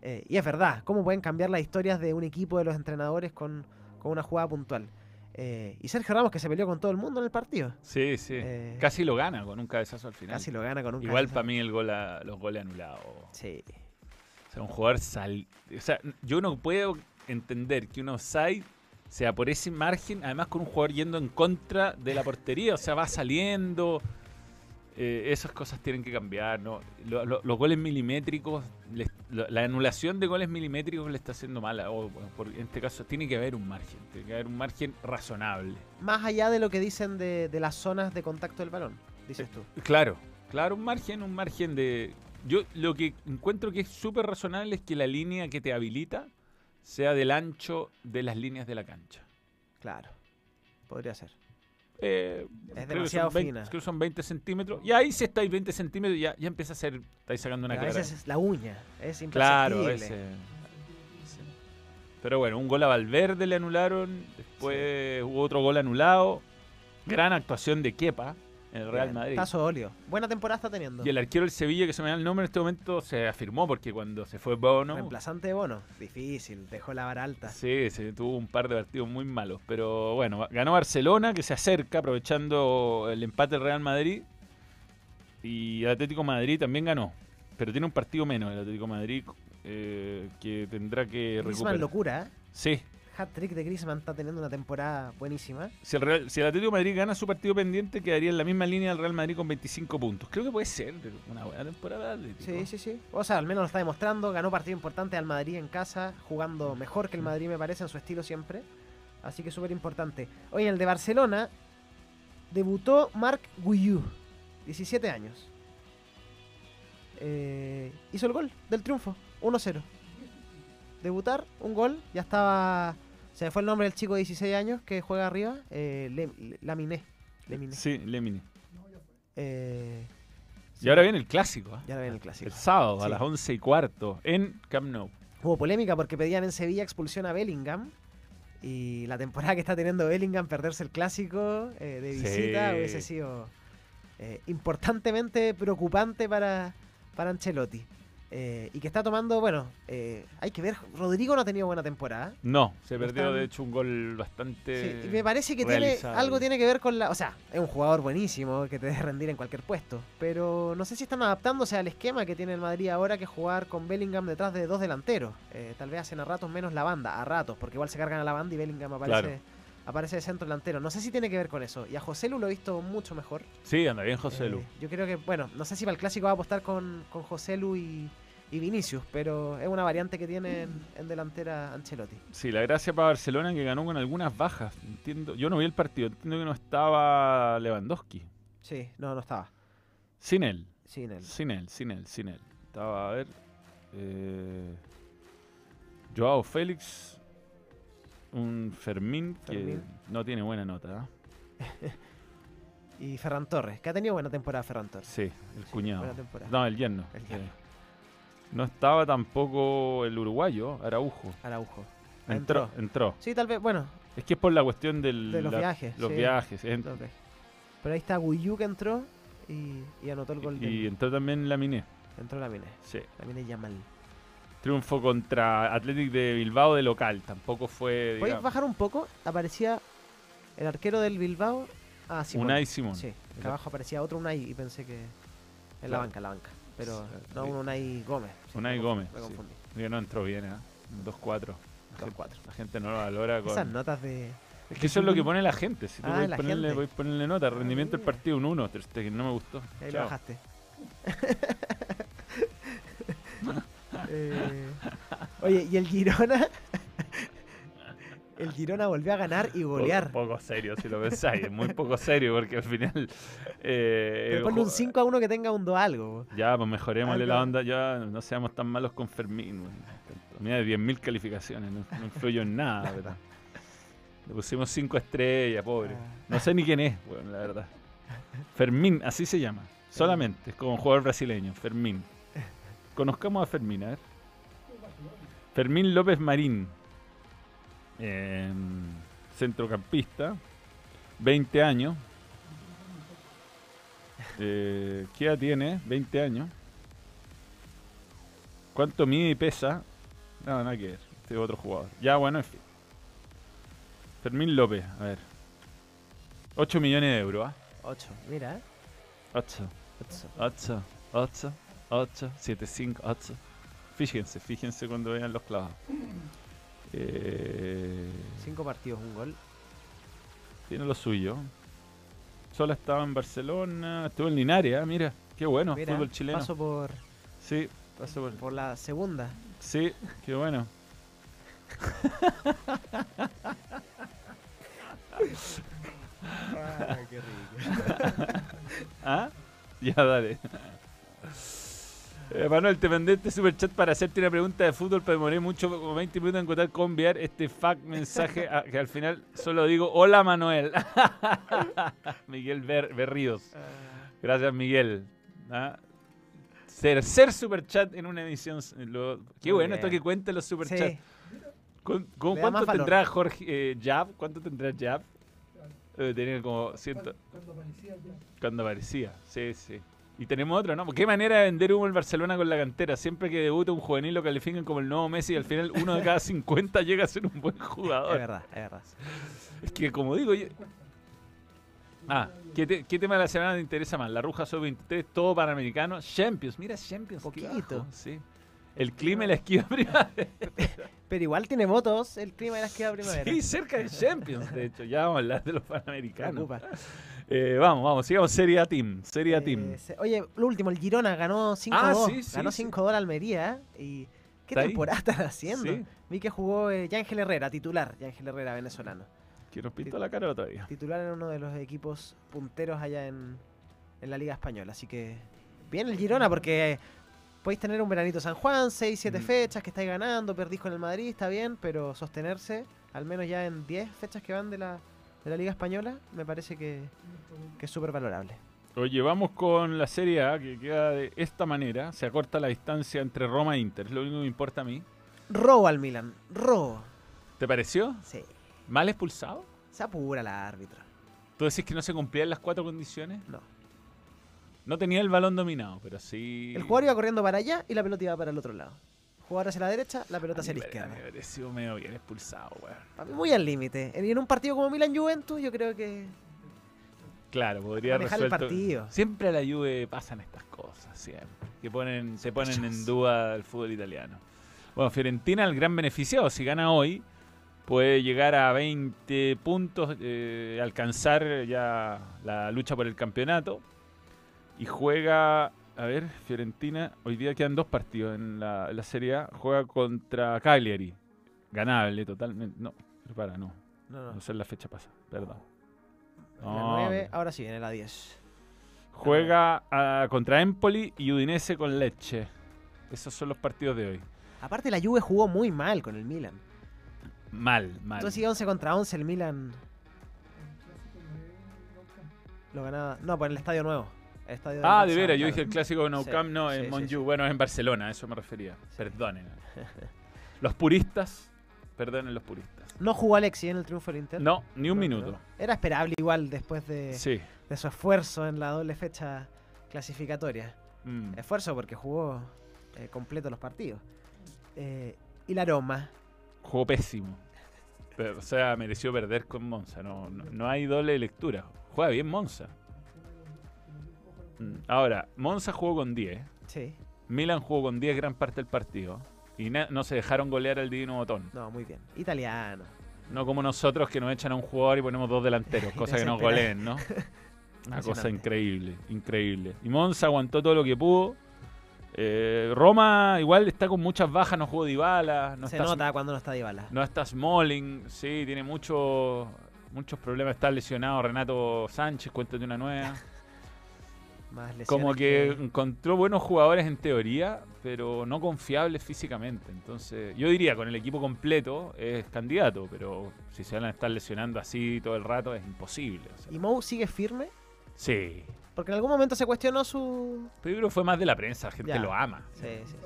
Eh, y es verdad, ¿cómo pueden cambiar las historias de un equipo de los entrenadores con, con una jugada puntual? Eh, y Sergio Ramos que se peleó con todo el mundo en el partido. Sí, sí. Eh, Casi lo gana con un cabezazo al final. Casi lo gana con un Igual cabezazo. para mí el gol a- los goles anulados. Sí. O sea, un jugador sal... O sea, yo no puedo entender que un offside sea por ese margen, además con un jugador yendo en contra de la portería. O sea, va saliendo. Eh, esas cosas tienen que cambiar, ¿no? Lo- lo- los goles milimétricos, les- lo- la anulación de goles milimétricos le está haciendo mala. O, por- en este caso, tiene que haber un margen. Tiene que haber un margen razonable. Más allá de lo que dicen de, de las zonas de contacto del balón, dices tú. Claro, claro, un margen, un margen de... Yo lo que encuentro que es súper razonable es que la línea que te habilita sea del ancho de las líneas de la cancha. Claro. Podría ser. Eh, Es demasiado son 20, fina. Creo que son 20 centímetros. Y ahí si estáis 20 centímetros ya, ya empieza a ser... Estáis sacando una a cara. veces es la uña. Es Claro, ese... Pero bueno, un gol a Valverde le anularon. Después hubo otro gol anulado. Gran actuación de Kepa en el Real Bien, Madrid. Está Solio. Buena temporada está teniendo. Y el arquero del Sevilla, que se me da el nombre en este momento, se afirmó porque cuando se fue Bono, Reemplazante de Bono. Difícil. Dejó la vara alta. sí, se tuvo un par de partidos muy malos. Pero bueno, ganó Barcelona, que se acerca aprovechando el empate del Real Madrid. Y el Atlético de Madrid también ganó. Pero tiene un partido menos el Atlético de Madrid eh, que tendrá que Griezmann recuperar. locura. ¿eh? Sí. Hat-trick de Griezmann está teniendo una temporada buenísima. Si el, Real- si el Atlético de Madrid gana su partido pendiente, quedaría en la misma línea del Real Madrid con 25 puntos. Creo que puede ser una buena temporada del Atlético. Sí, sí, sí. O sea, al menos lo está demostrando. Ganó partido importante al Madrid en casa, jugando mejor que el Madrid, me parece, en su estilo siempre. Así que súper importante. Hoy en el de Barcelona debutó Marc Guillou, 17 años. Eh, hizo el gol del triunfo, 1-0. Debutar, un gol, ya estaba. Se me fue el nombre del chico de 16 años que juega arriba, eh, Le- Laminé. Laminé. Sí, Lemini. Eh, Y ahora viene el clásico. ¿ah? ya ahora viene el clásico. El sábado a las 11 y cuarto en Camp Nou. Hubo polémica porque pedían en Sevilla expulsión a Bellingham. Y la temporada que está teniendo Bellingham, perderse el clásico eh, de Sí. visita hubiese sido eh, importantemente preocupante para, para Ancelotti. Eh, y que está tomando, bueno, eh, hay que ver, Rodrigo no ha tenido buena temporada. No, se perdió Están- de hecho un gol bastante. Sí, y me parece que tiene, algo tiene que ver con la... O sea, es un jugador buenísimo que te debe rendir en cualquier puesto. Pero no sé si están adaptándose al esquema que tiene el Madrid ahora, que jugar con Bellingham detrás de dos delanteros. Eh, tal vez hacen a ratos menos la banda, a ratos, porque igual se cargan a la banda y Bellingham aparece, Claro. aparece de centro delantero. No sé si tiene que ver con eso. Y a José Lu lo he visto mucho mejor. Sí, anda bien José Lu. Eh, yo creo que, bueno, no sé si para el clásico va a apostar con, con José Lu y, y Vinicius, pero es una variante que tiene en, en delantera Ancelotti. Sí, la gracia para Barcelona que ganó con algunas bajas. Entiendo, yo no vi el partido, entiendo que no estaba Lewandowski. Sí, no, no estaba. Sin él, Sin él. sin él, sin él, sin él. Estaba, a ver. Eh, Joao Félix, un Fermín que no tiene buena nota. ¿eh? Y Ferran Torres, que ha tenido buena temporada Ferran Torres. Sí, el cuñado. No, el yerno. El yerno. No estaba tampoco el uruguayo, Araujo. Araujo. Entró, Entró. entró. Sí, tal vez, bueno, Es que es por la cuestión del, de los la- viajes. Los sí, viajes. en-. Pero ahí está Guyu que entró y, y anotó el gol. y, del- entró también Laminé. entró la Mine. Sí. La Mine Yamal. Triunfo contra Athletic de Bilbao de local. Tampoco fue. ¿Puedes digamos, bajar un poco? Aparecía el arquero del Bilbao. Ah, sí. Unai Simón. Sí, abajo aparecía otro Unai y pensé que. En la banca, en la banca. Pero Sí. no un Unai Gómez. Sí, Unai me Gómez, Me sí. confundí. Que no entró bien, ¿eh? 2-4. La, gente- 2-4. la gente no lo valora con. Esas notas de. Es que eso es lo que pone la gente. Si tú Ah, la ponerle, gente. podés ponerle nota, rendimiento del partido un 1, que no me gustó. Ahí lo Chao. bajaste. Eh, oye, y el Girona. el Girona volvió a ganar y golear. Poco, poco serio, si lo pensáis. es muy poco serio porque al final. Eh, Pero ponle un 5 a 1 que tenga un 2 algo. Ya, pues mejorémosle la onda. Ya no seamos tan malos con Fermín. Mira, 10.000 calificaciones. No, no influyó en nada, ¿verdad? Le pusimos 5 estrellas, pobre. No sé ni quién es, weón, la verdad. Fermín, así se llama. Solamente. Es como un jugador brasileño. Fermín. Conozcamos a Fermín, a ver. Fermín López Marín. Eh, centrocampista. 20 años. Eh, ¿Qué edad tiene? 20 años. ¿Cuánto mide y pesa? No, nada que ver. Este es otro jugador. Ya, bueno, en fin. Fermín López, a ver. 8 millones de euros, ¿ah? 8, mira, ¿eh? 8, Ocho. 8, 8, 8, 7, 5, 8. Fíjense, fíjense cuando vean los clavados. Eh, Cinco partidos, un gol. tiene lo suyo. Solo estaba en Barcelona, estuvo en Linares, ah, mira, qué bueno, Mira, fútbol chileno. paso por, Sí, pasó por. por la segunda. Sí, qué bueno. qué rico. ¿Ah? Ya, dale. Eh, Manuel, te mandé este super chat para hacerte una pregunta de fútbol, pero demoré mucho, como 20 minutos en encontrar cómo enviar este fuck mensaje a- que al final solo digo hola Manuel. Miguel Ber- Berríos. Gracias Miguel. ¿Ah? Tercer super chat en una edición. lo- qué Muy bueno esto que cuente los super Sí, chats. ¿Con- ¿Cuánto tendrá Jorge eh, Jab? ¿Cuánto tendrá Jab? Debe tener como ciento... Cuando aparecía, sí, sí. Y tenemos otro, ¿no? ¿Qué manera de vender humo el Barcelona con la cantera? Siempre que debuta un juvenil lo califican como el nuevo Messi y al final uno de cada 50 llega a ser un buen es jugador. verdad, es verdad. Es que como digo yo... Ah, ¿qué, te- qué tema de la semana te interesa más? La Ruja Sub-23, todo Panamericano, Champions. Mira, Champions. Poquito. sí. El clima y la esquiva primavera. Pero igual tiene votos el clima de la esquina primavera. Sí, cerca de Champions, de hecho. Ya vamos a hablar de los Panamericanos. Eh, vamos, vamos, sigamos Serie A Team. Serie A Eh, Team. se- oye, lo último, el Girona ganó 5-2. Ah, sí, sí, ganó sí. 5-2 al Almería. ¿eh? ¿Y qué temporada están haciendo? Sí. Vi que jugó eh, Yángel Herrera, titular. Yángel Herrera, venezolano. Que nos pintó la cara el otro día. Titular en uno de los equipos punteros allá en, en la Liga Española. Así que bien el Girona porque podéis tener un veranito San Juan, 6, 7 Mm. fechas que estáis ganando, perdís con el Madrid, está bien, pero sostenerse, al menos ya en 10 fechas que van de la, de la Liga Española, me parece que, que es súper valorable. Oye, vamos con la Serie A que queda de esta manera. Se acorta la distancia entre Roma e Inter. Es lo único que me importa a mí. Robo al Milan. Robo. ¿Te pareció? Sí. ¿Mal expulsado? Se apura la árbitra. ¿Tú decís que no se cumplían las cuatro condiciones? No. No tenía el balón dominado, pero sí. El jugador iba corriendo para allá y la pelota iba para el otro lado. Jugador hacia la derecha, la pelota hacia la izquierda. Me pareció medio bien expulsado, weón. Muy al límite. Y en un partido como Milan Juventus, yo creo que Claro, podría Manejar el resuelto. partido. Siempre a la Juve pasan estas cosas, siempre. Que ponen, se ponen en duda el fútbol italiano. Bueno, Fiorentina, el gran beneficiado, si gana hoy, puede llegar a 20 puntos, eh, alcanzar ya la lucha por el campeonato. Y juega, a ver, Fiorentina, hoy día quedan dos partidos en la, en la Serie A. Juega contra Cagliari. Ganable totalmente. No, prepara, no. no, no. No sé la fecha pasa, perdón. En la No, 9, ahora sí, en la 10. Juega ah, contra Empoli y Udinese con Leche. Esos son los partidos de hoy. Aparte la Juve jugó muy mal con el Milan. Mal, mal. Entonces sigue 11 contra 11 el Milan. Lo ganaba. No, por el estadio nuevo. El estadio del ah, de veras, yo dije el clásico de Nou Sí, Camp, no, sí, en Montjuic. sí. Bueno, es en Barcelona, a eso me refería. Perdonen. Los puristas, perdonen los puristas. No jugó Alexi en el triunfo del Inter. No, ni un No, minuto. no. Era esperable igual después de, su esfuerzo en la doble fecha clasificatoria. Mm. Esfuerzo porque jugó eh, completo los partidos. Eh, y la Roma. Jugó pésimo. Pero, o sea, mereció perder con Monza. No, no, no hay doble lectura. Juega bien Monza. Mm. Ahora, Monza jugó con 10. Sí, Milan jugó con 10 gran parte del partido. Y no se dejaron golear al divino botón. no, muy bien. Italiano. No como nosotros que nos echan a un jugador y ponemos dos delanteros, cosa que nos goleen, ¿no? Una cosa increíble, increíble. Y Monza aguantó todo lo que pudo. Eh, Roma igual está con muchas bajas, no jugó Dybala, no Se está, nota cuando no está Dybala. no está Smalling, sí, tiene muchos muchos problemas, está lesionado Renato Sánchez, cuéntate una nueva. Más lesiones Como que encontró buenos jugadores en teoría, pero no confiables físicamente. Entonces, yo diría, con el equipo completo es candidato, pero si se van a estar lesionando así todo el rato es imposible. o sea. ¿Y Mou sigue firme? Sí, Porque en algún momento se cuestionó su... pero yo creo que fue más de la prensa, la gente Ya. lo ama. Sí, sí.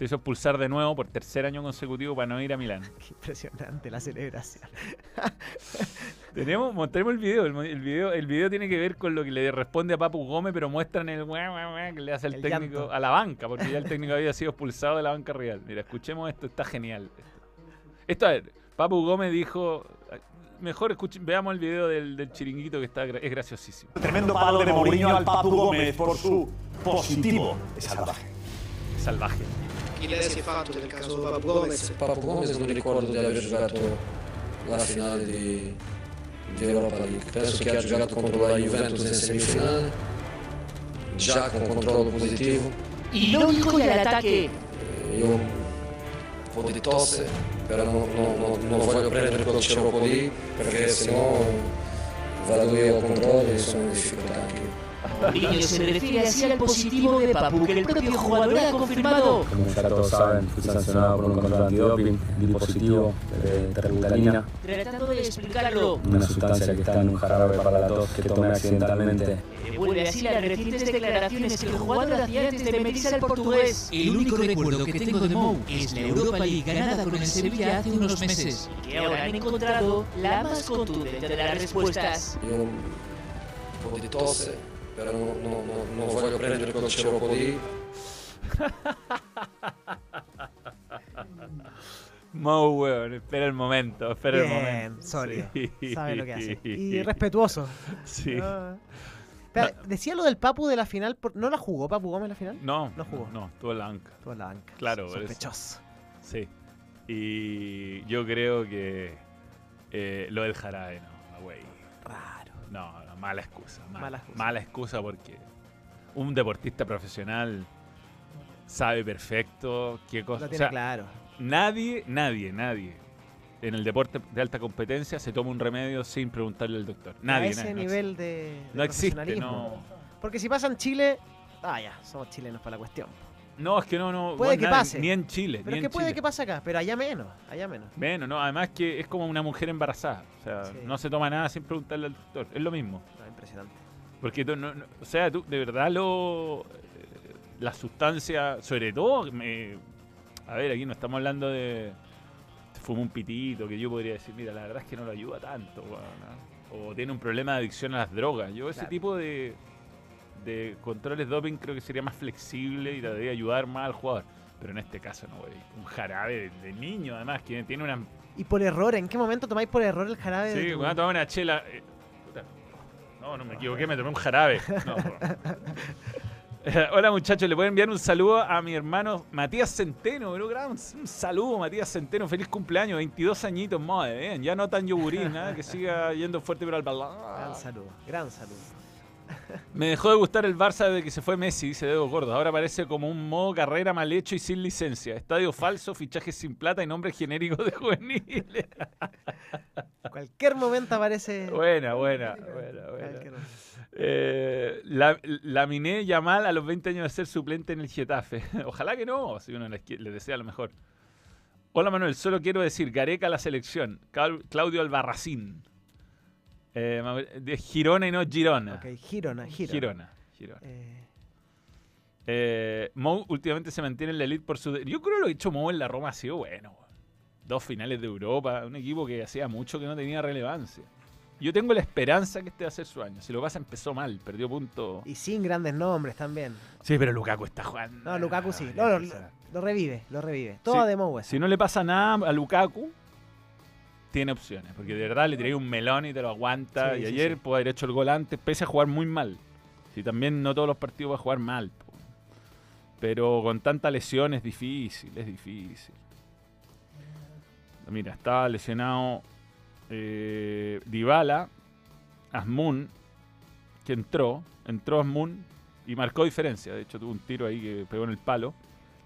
Se hizo expulsar de nuevo por tercer año consecutivo para no ir a Milán. Qué impresionante la celebración. Tenemos, mostremos el video, el, video. El video tiene que ver con lo que le responde a Papu Gómez, pero muestran el que le hace el, El técnico llanto. a la banca, porque ya el técnico había sido expulsado de la banca real. Mira, escuchemos esto, está genial. Esto, a ver, Papu Gómez dijo. Mejor escuchen, veamos el video del, del chiringuito que está, es graciosísimo. Tremendo palo de Mourinho al Papu Gómez por su positivo. Es salvaje. Salvaje. Chi lei si è fatto del caso Papu Gomez? Papu Gomez non ricordo di aver giocato la finale di, di Europa League. Penso che ha giocato contro la Juventus in semifinale, già con controllo positivo. Y lo único del ataque. E Io un po' di tosse, però non, non- non- non voglio prendere quel ceropo lì perché sennò vado io al controllo e sono in difficoltà anche. Mourinho se refiere así al positivo de Papu que el propio jugador ha confirmado. Como ya todos saben, fui sancionado por un control antidoping, di positivo de terbutalina, Tratando de explicarlo, una sustancia que está en un jarabe para la tos que tomé accidentalmente. devuelve así las recientes declaraciones que el jugador hacía antes de medirse al portugués. El único recuerdo que tengo de Mou es la Europa League ganada con el Sevilla hace unos meses. Que ahora han encontrado la más contundente de las respuestas. Po' di tosse, però non, non- non- non voglio prendere quel ceropo lì Mo, weón, espera el momento, espera el Bien, momento. sólido. Sí. Sabe lo que hace. Y respetuoso. Sí. Ah. Espera, decía lo del Papu de la final. por- ¿No la jugó Papu Gómez la final? No, No jugó. No, estuvo en la banca. Estuvo en la banca. Claro. Sospechoso. Sí. Y yo creo que eh, lo del jarabe, no, güey. Raro. No, no, mala excusa. Mala, Mala excusa. mala excusa porque un deportista profesional sabe perfecto qué cosa. Lo o tiene sea, claro. nadie, nadie, nadie en el deporte de alta competencia se toma un remedio sin preguntarle al doctor. Nadie, a ese nadie, no nivel de, de. No existe, profesionalismo. no. Porque si pasa en Chile. Ah, ya, somos chilenos para la cuestión. No, es que no, no. Puede que pase. Ni en Chile. Pero ni es en que puede Chile. que pase acá, pero allá menos, allá menos. Menos, no, además que es como una mujer embarazada. O sea, Sí. no se toma nada sin preguntarle al doctor. Es lo mismo. No, impresionante. Porque tú, no, no- o sea, tú de verdad lo. eh, la sustancia, sobre todo, me- A ver, aquí no estamos hablando de. Fuma un pitito, que yo podría decir, mira, la verdad es que no lo ayuda tanto. O tiene un problema de adicción a las drogas. Yo, ese Claro. tipo de, de controles doping creo que sería más flexible y debería ayudar más al jugador. Pero en este caso no, güey. Un jarabe de, de niño, además, que tiene una. Y por error, ¿en qué momento tomáis por error el jarabe? de Sí, tu- voy a tomar una chela. eh. No, no me equivoqué, me tomé un jarabe. No. Eh, Hola muchachos, le puedo enviar un saludo a mi hermano Matías Centeno, bro, un, saludo Matías Centeno, feliz cumpleaños, 22 añitos más, eh, ya no tan yogurín, nada, que siga yendo fuerte pero al balón. Gran saludo, gran saludo. Me dejó de gustar el Barça desde que se fue Messi, dice Dedo Gordo. Ahora parece como un modo carrera mal hecho y sin licencia. Estadio falso, fichajes sin plata y nombres genéricos de juveniles. Cualquier momento aparece. buena, buena, buena, buena. Eh, la, Laminé Yamal a los 20 años de ser suplente en el Getafe. Ojalá que no, si uno les, desea lo mejor. Hola Manuel, solo quiero decir, Gareca a la selección, Claudio Albarracín. Eh, Girona y no Girona. Ok, Girona, Girona. Girona. Girona. Eh, Eh, Mou últimamente se mantiene en la elite por su... Yo creo que lo que ha hecho Mou en la Roma ha sido bueno. Dos finales de Europa, un equipo que hacía mucho que no tenía relevancia. Yo tengo la esperanza que este va a ser su año. Si lo pasa empezó mal, perdió punto. y sin grandes nombres también. Sí, pero Lukaku está jugando. No, Lukaku sí. No, lo, revive, lo revive. Todo Sí. de Mou. Si no le pasa nada a Lukaku, tiene opciones. Porque de verdad le tiré un melón y te lo aguanta. Sí, y sí, ayer sí. pudo haber hecho el gol antes, pese a jugar muy mal. Si también no todos los partidos va a jugar mal. po. Pero con tanta lesión es difícil, es difícil. Mira, estaba lesionado eh, Dybala, Asmun, que entró, entró Asmun y marcó diferencia. De hecho, tuvo un tiro ahí que pegó en el palo.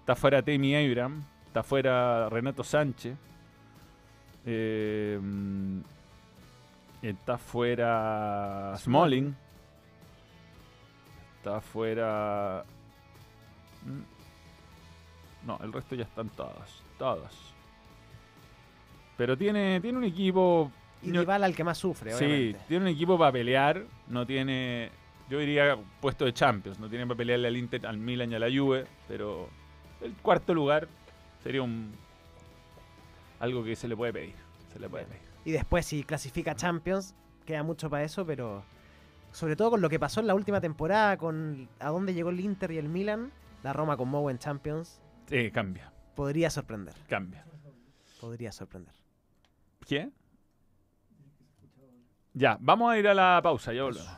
Está fuera Temi Abraham, está fuera Renato Sánchez. Eh, mm, está fuera Smalling. Está fuera. mm, No, el resto ya están todas. Todas. Pero tiene, tiene un equipo. Y no- Dybala el que más sufre, Sí, tiene un equipo para pelear. No tiene. Yo diría puesto de Champions. No tiene para pelearle al Inter, al Milan y a la Juve. Pero el cuarto lugar sería un. Algo que se le puede pedir. Se le puede pedir. Y después, si clasifica Champions, queda mucho para eso, pero sobre todo con lo que pasó en la última temporada, con a dónde llegó el Inter y el Milan, la Roma con Mou en Champions, Sí, cambia. podría sorprender. Cambia. Podría sorprender. ¿Qué? Ya, vamos a ir a la pausa, ya volvemos.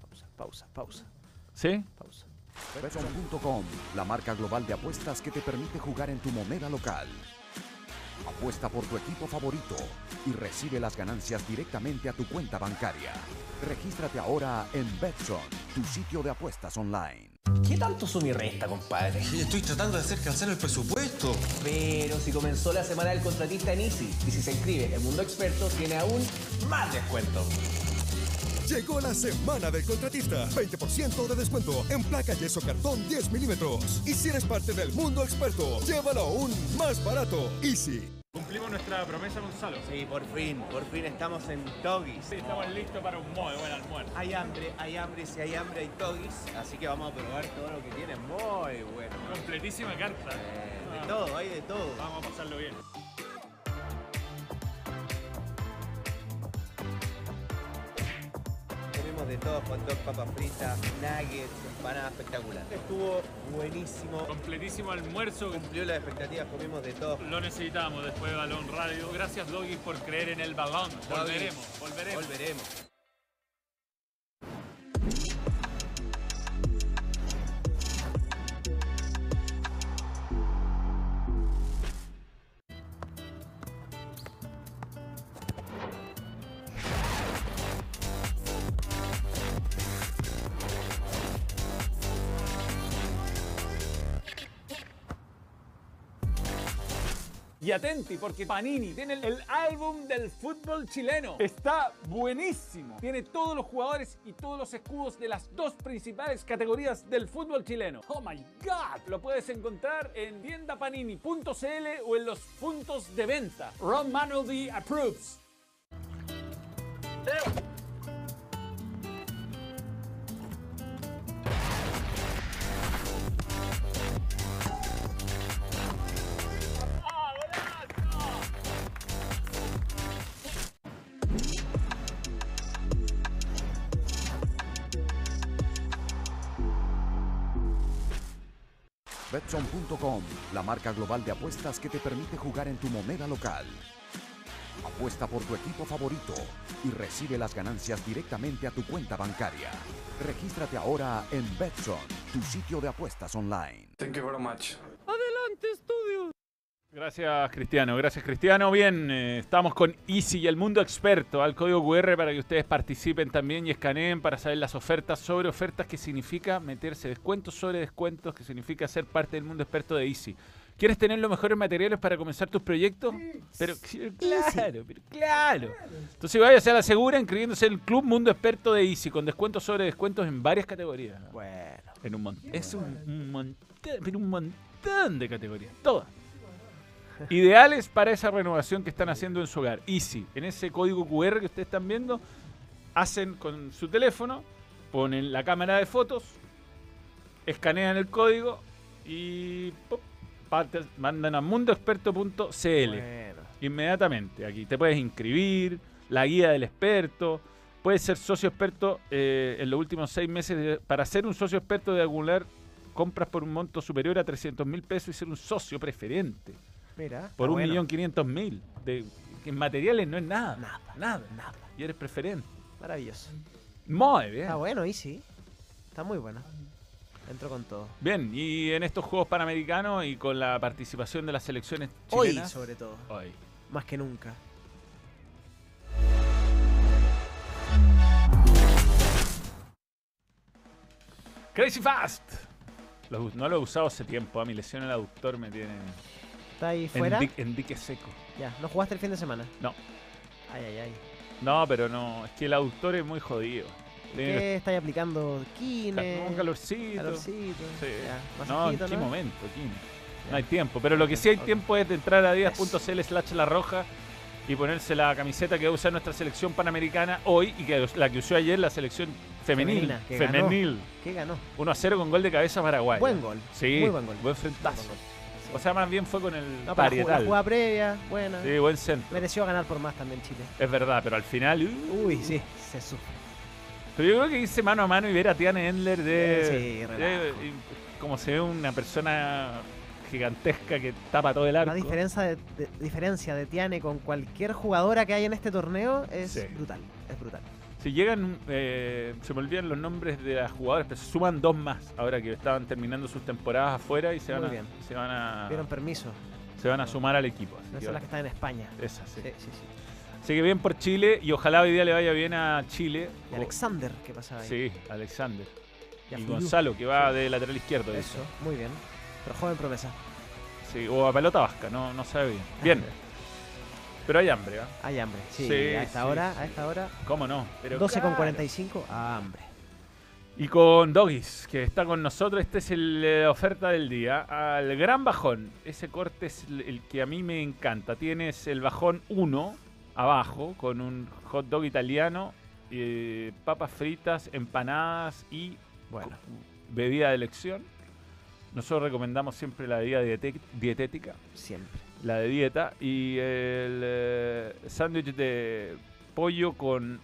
Pausa, pausa, pausa, ¿Sí? pausa. Betson.com, la marca global de apuestas que te permite jugar en tu moneda local. Apuesta por tu equipo favorito y recibe las ganancias directamente a tu cuenta bancaria. Regístrate ahora en Betson, tu sitio de apuestas online. ¿Qué tanto suma y resta, compadre? Estoy tratando de hacer calzar el presupuesto. Pero si comenzó la semana del contratista en Easy y si se inscribe en Mundo Experto, tiene aún más descuento. Llegó la semana del contratista. 20% de descuento en placa yeso cartón 10 milímetros. Y si eres parte del mundo experto, llévalo aún más barato. Easy. Cumplimos nuestra promesa, Gonzalo. Sí, por fin, por fin estamos en Togis. Sí, estamos listos para un muy buen almuerzo. Hay hambre, hay hambre, si hay hambre hay Togis. Así que vamos a probar todo lo que tiene. Muy bueno. Completísima carta. Eh, de todo, hay de todo. Vamos a pasarlo bien. Comimos de todo, hot dog, papas fritas, nuggets, empanada espectacular. Estuvo buenísimo. Completísimo almuerzo. Cumplió las expectativas, comimos de todo. Lo necesitamos después de Balón Radio. Gracias, Doggy, por creer en el balón. Volveremos, volveremos. Volveremos. Y atenti, porque Panini tiene el, álbum del fútbol chileno. Está buenísimo. Tiene todos los jugadores y todos los escudos de las dos principales categorías del fútbol chileno. ¡Oh my God! Lo puedes encontrar en tiendapanini.cl o en los puntos de venta. Ron Manuel approves. Betson.com, la marca global de apuestas que te permite jugar en tu moneda local. Apuesta por tu equipo favorito y recibe las ganancias directamente a tu cuenta bancaria. Regístrate ahora en Betson, tu sitio de apuestas online. Thank you very much. Adelante, estudios. Gracias, Cristiano. Gracias, Cristiano. Bien, eh, estamos con Easy y el mundo experto. Al código QR para que ustedes participen también y escaneen para saber las ofertas sobre ofertas, que significa meterse descuentos sobre descuentos, que significa ser parte del mundo experto de Easy. ¿Quieres tener los mejores materiales para comenzar tus proyectos? Pero claro, pero claro. Entonces vaya a la segura inscribiéndose en el Club Mundo Experto de Easy con descuentos sobre descuentos en varias categorías. Bueno. En un montón. Es un, un montón, pero un montón de categorías. Todas. Ideales para esa renovación que están haciendo en su hogar. Easy. En ese código QR que ustedes están viendo, hacen con su teléfono, ponen la cámara de fotos, escanean el código y ¡pop! mandan a mundoexperto.cl. Inmediatamente. Aquí te puedes inscribir, la guía del experto. Puedes ser socio experto eh, en los últimos seis meses. de- para ser un socio experto de acumular compras por un monto superior a 300 mil pesos y ser un socio preferente. Mira. Por un millón quinientos mil. En materiales no es nada. Nada, nada, nada. Y eres preferente. Maravilloso. Muy bien. Está bueno, y sí. Está muy bueno. Entro con todo. Bien, y en estos Juegos Panamericanos y con la participación de las selecciones Hoy, chilenas. sobre todo. Hoy. Más que nunca. Crazy Fast. Lo- no lo he usado hace tiempo. A mi lesión el aductor me tiene ¿Está ahí en, fuera? en dique seco. Ya, ¿no jugaste el fin de semana? No. Ay, ay, ay. No, pero no. Es que el aductor es muy jodido. Que ¿Qué estáis aplicando? Kine. un calorcito. Calorcito. Sí. Ya, No, ¿en qué ¿no? momento, Kine? No hay tiempo. Pero lo que sí hay tiempo es de entrar a días.cl slash la roja y ponerse la camiseta que va a usar nuestra selección panamericana hoy y que la que usó ayer la selección femenil. Femenina, que ganó. femenil. ¿Qué ganó? 1 a 0 con gol de cabeza Paraguay. Buen gol. Sí. Muy buen gol. Buen frentazo. O sea, más bien fue con el No, parietal. jugada previa, buena. Sí, buen centro. Mereció ganar por más también Chile. Es verdad, pero al final. uh, Uy, sí, se sufre. Pero yo creo que irse mano a mano y ver a Tiane Endler de. Sí, de- como se ve una persona gigantesca que tapa todo el arco. La diferencia de, de- diferencia de Tiane con cualquier jugadora que hay en este torneo es Sí. brutal. Es brutal. Si llegan, eh, se me olvidan los nombres de las jugadoras, pero se suman dos más ahora que estaban terminando sus temporadas afuera y se van, Muy a, bien. se van a Dieron permiso. se van a sumar al equipo. Esas que son las que están en España. Esas, sí. Sí, sí, sí. Así que bien por Chile y ojalá hoy día le vaya bien a Chile. Y Alexander, ¿qué pasaba ahí? Sí, Alexander. Y. Gonzalo, que va Sí. de lateral izquierdo. dice. Eso, muy bien. Pero joven promesa. Sí, o a pelota vasca, no, no sabe bien. Bien. Pero hay hambre, ¿ah? Hay hambre. Sí, Sí, a esta sí, hora, sí. a esta hora. ¿Cómo no? Pero 12 con claro. 45, a hambre. Y con Doggies, que está con nosotros, este es el eh, oferta del día. Al gran bajón, ese corte es el, que a mí me encanta. Tienes el bajón 1 abajo, con un hot dog italiano, eh, papas fritas, empanadas y Bueno. bebida de elección. Nosotros recomendamos siempre la bebida dietética, Siempre. La de dieta, y el eh, sándwich de pollo con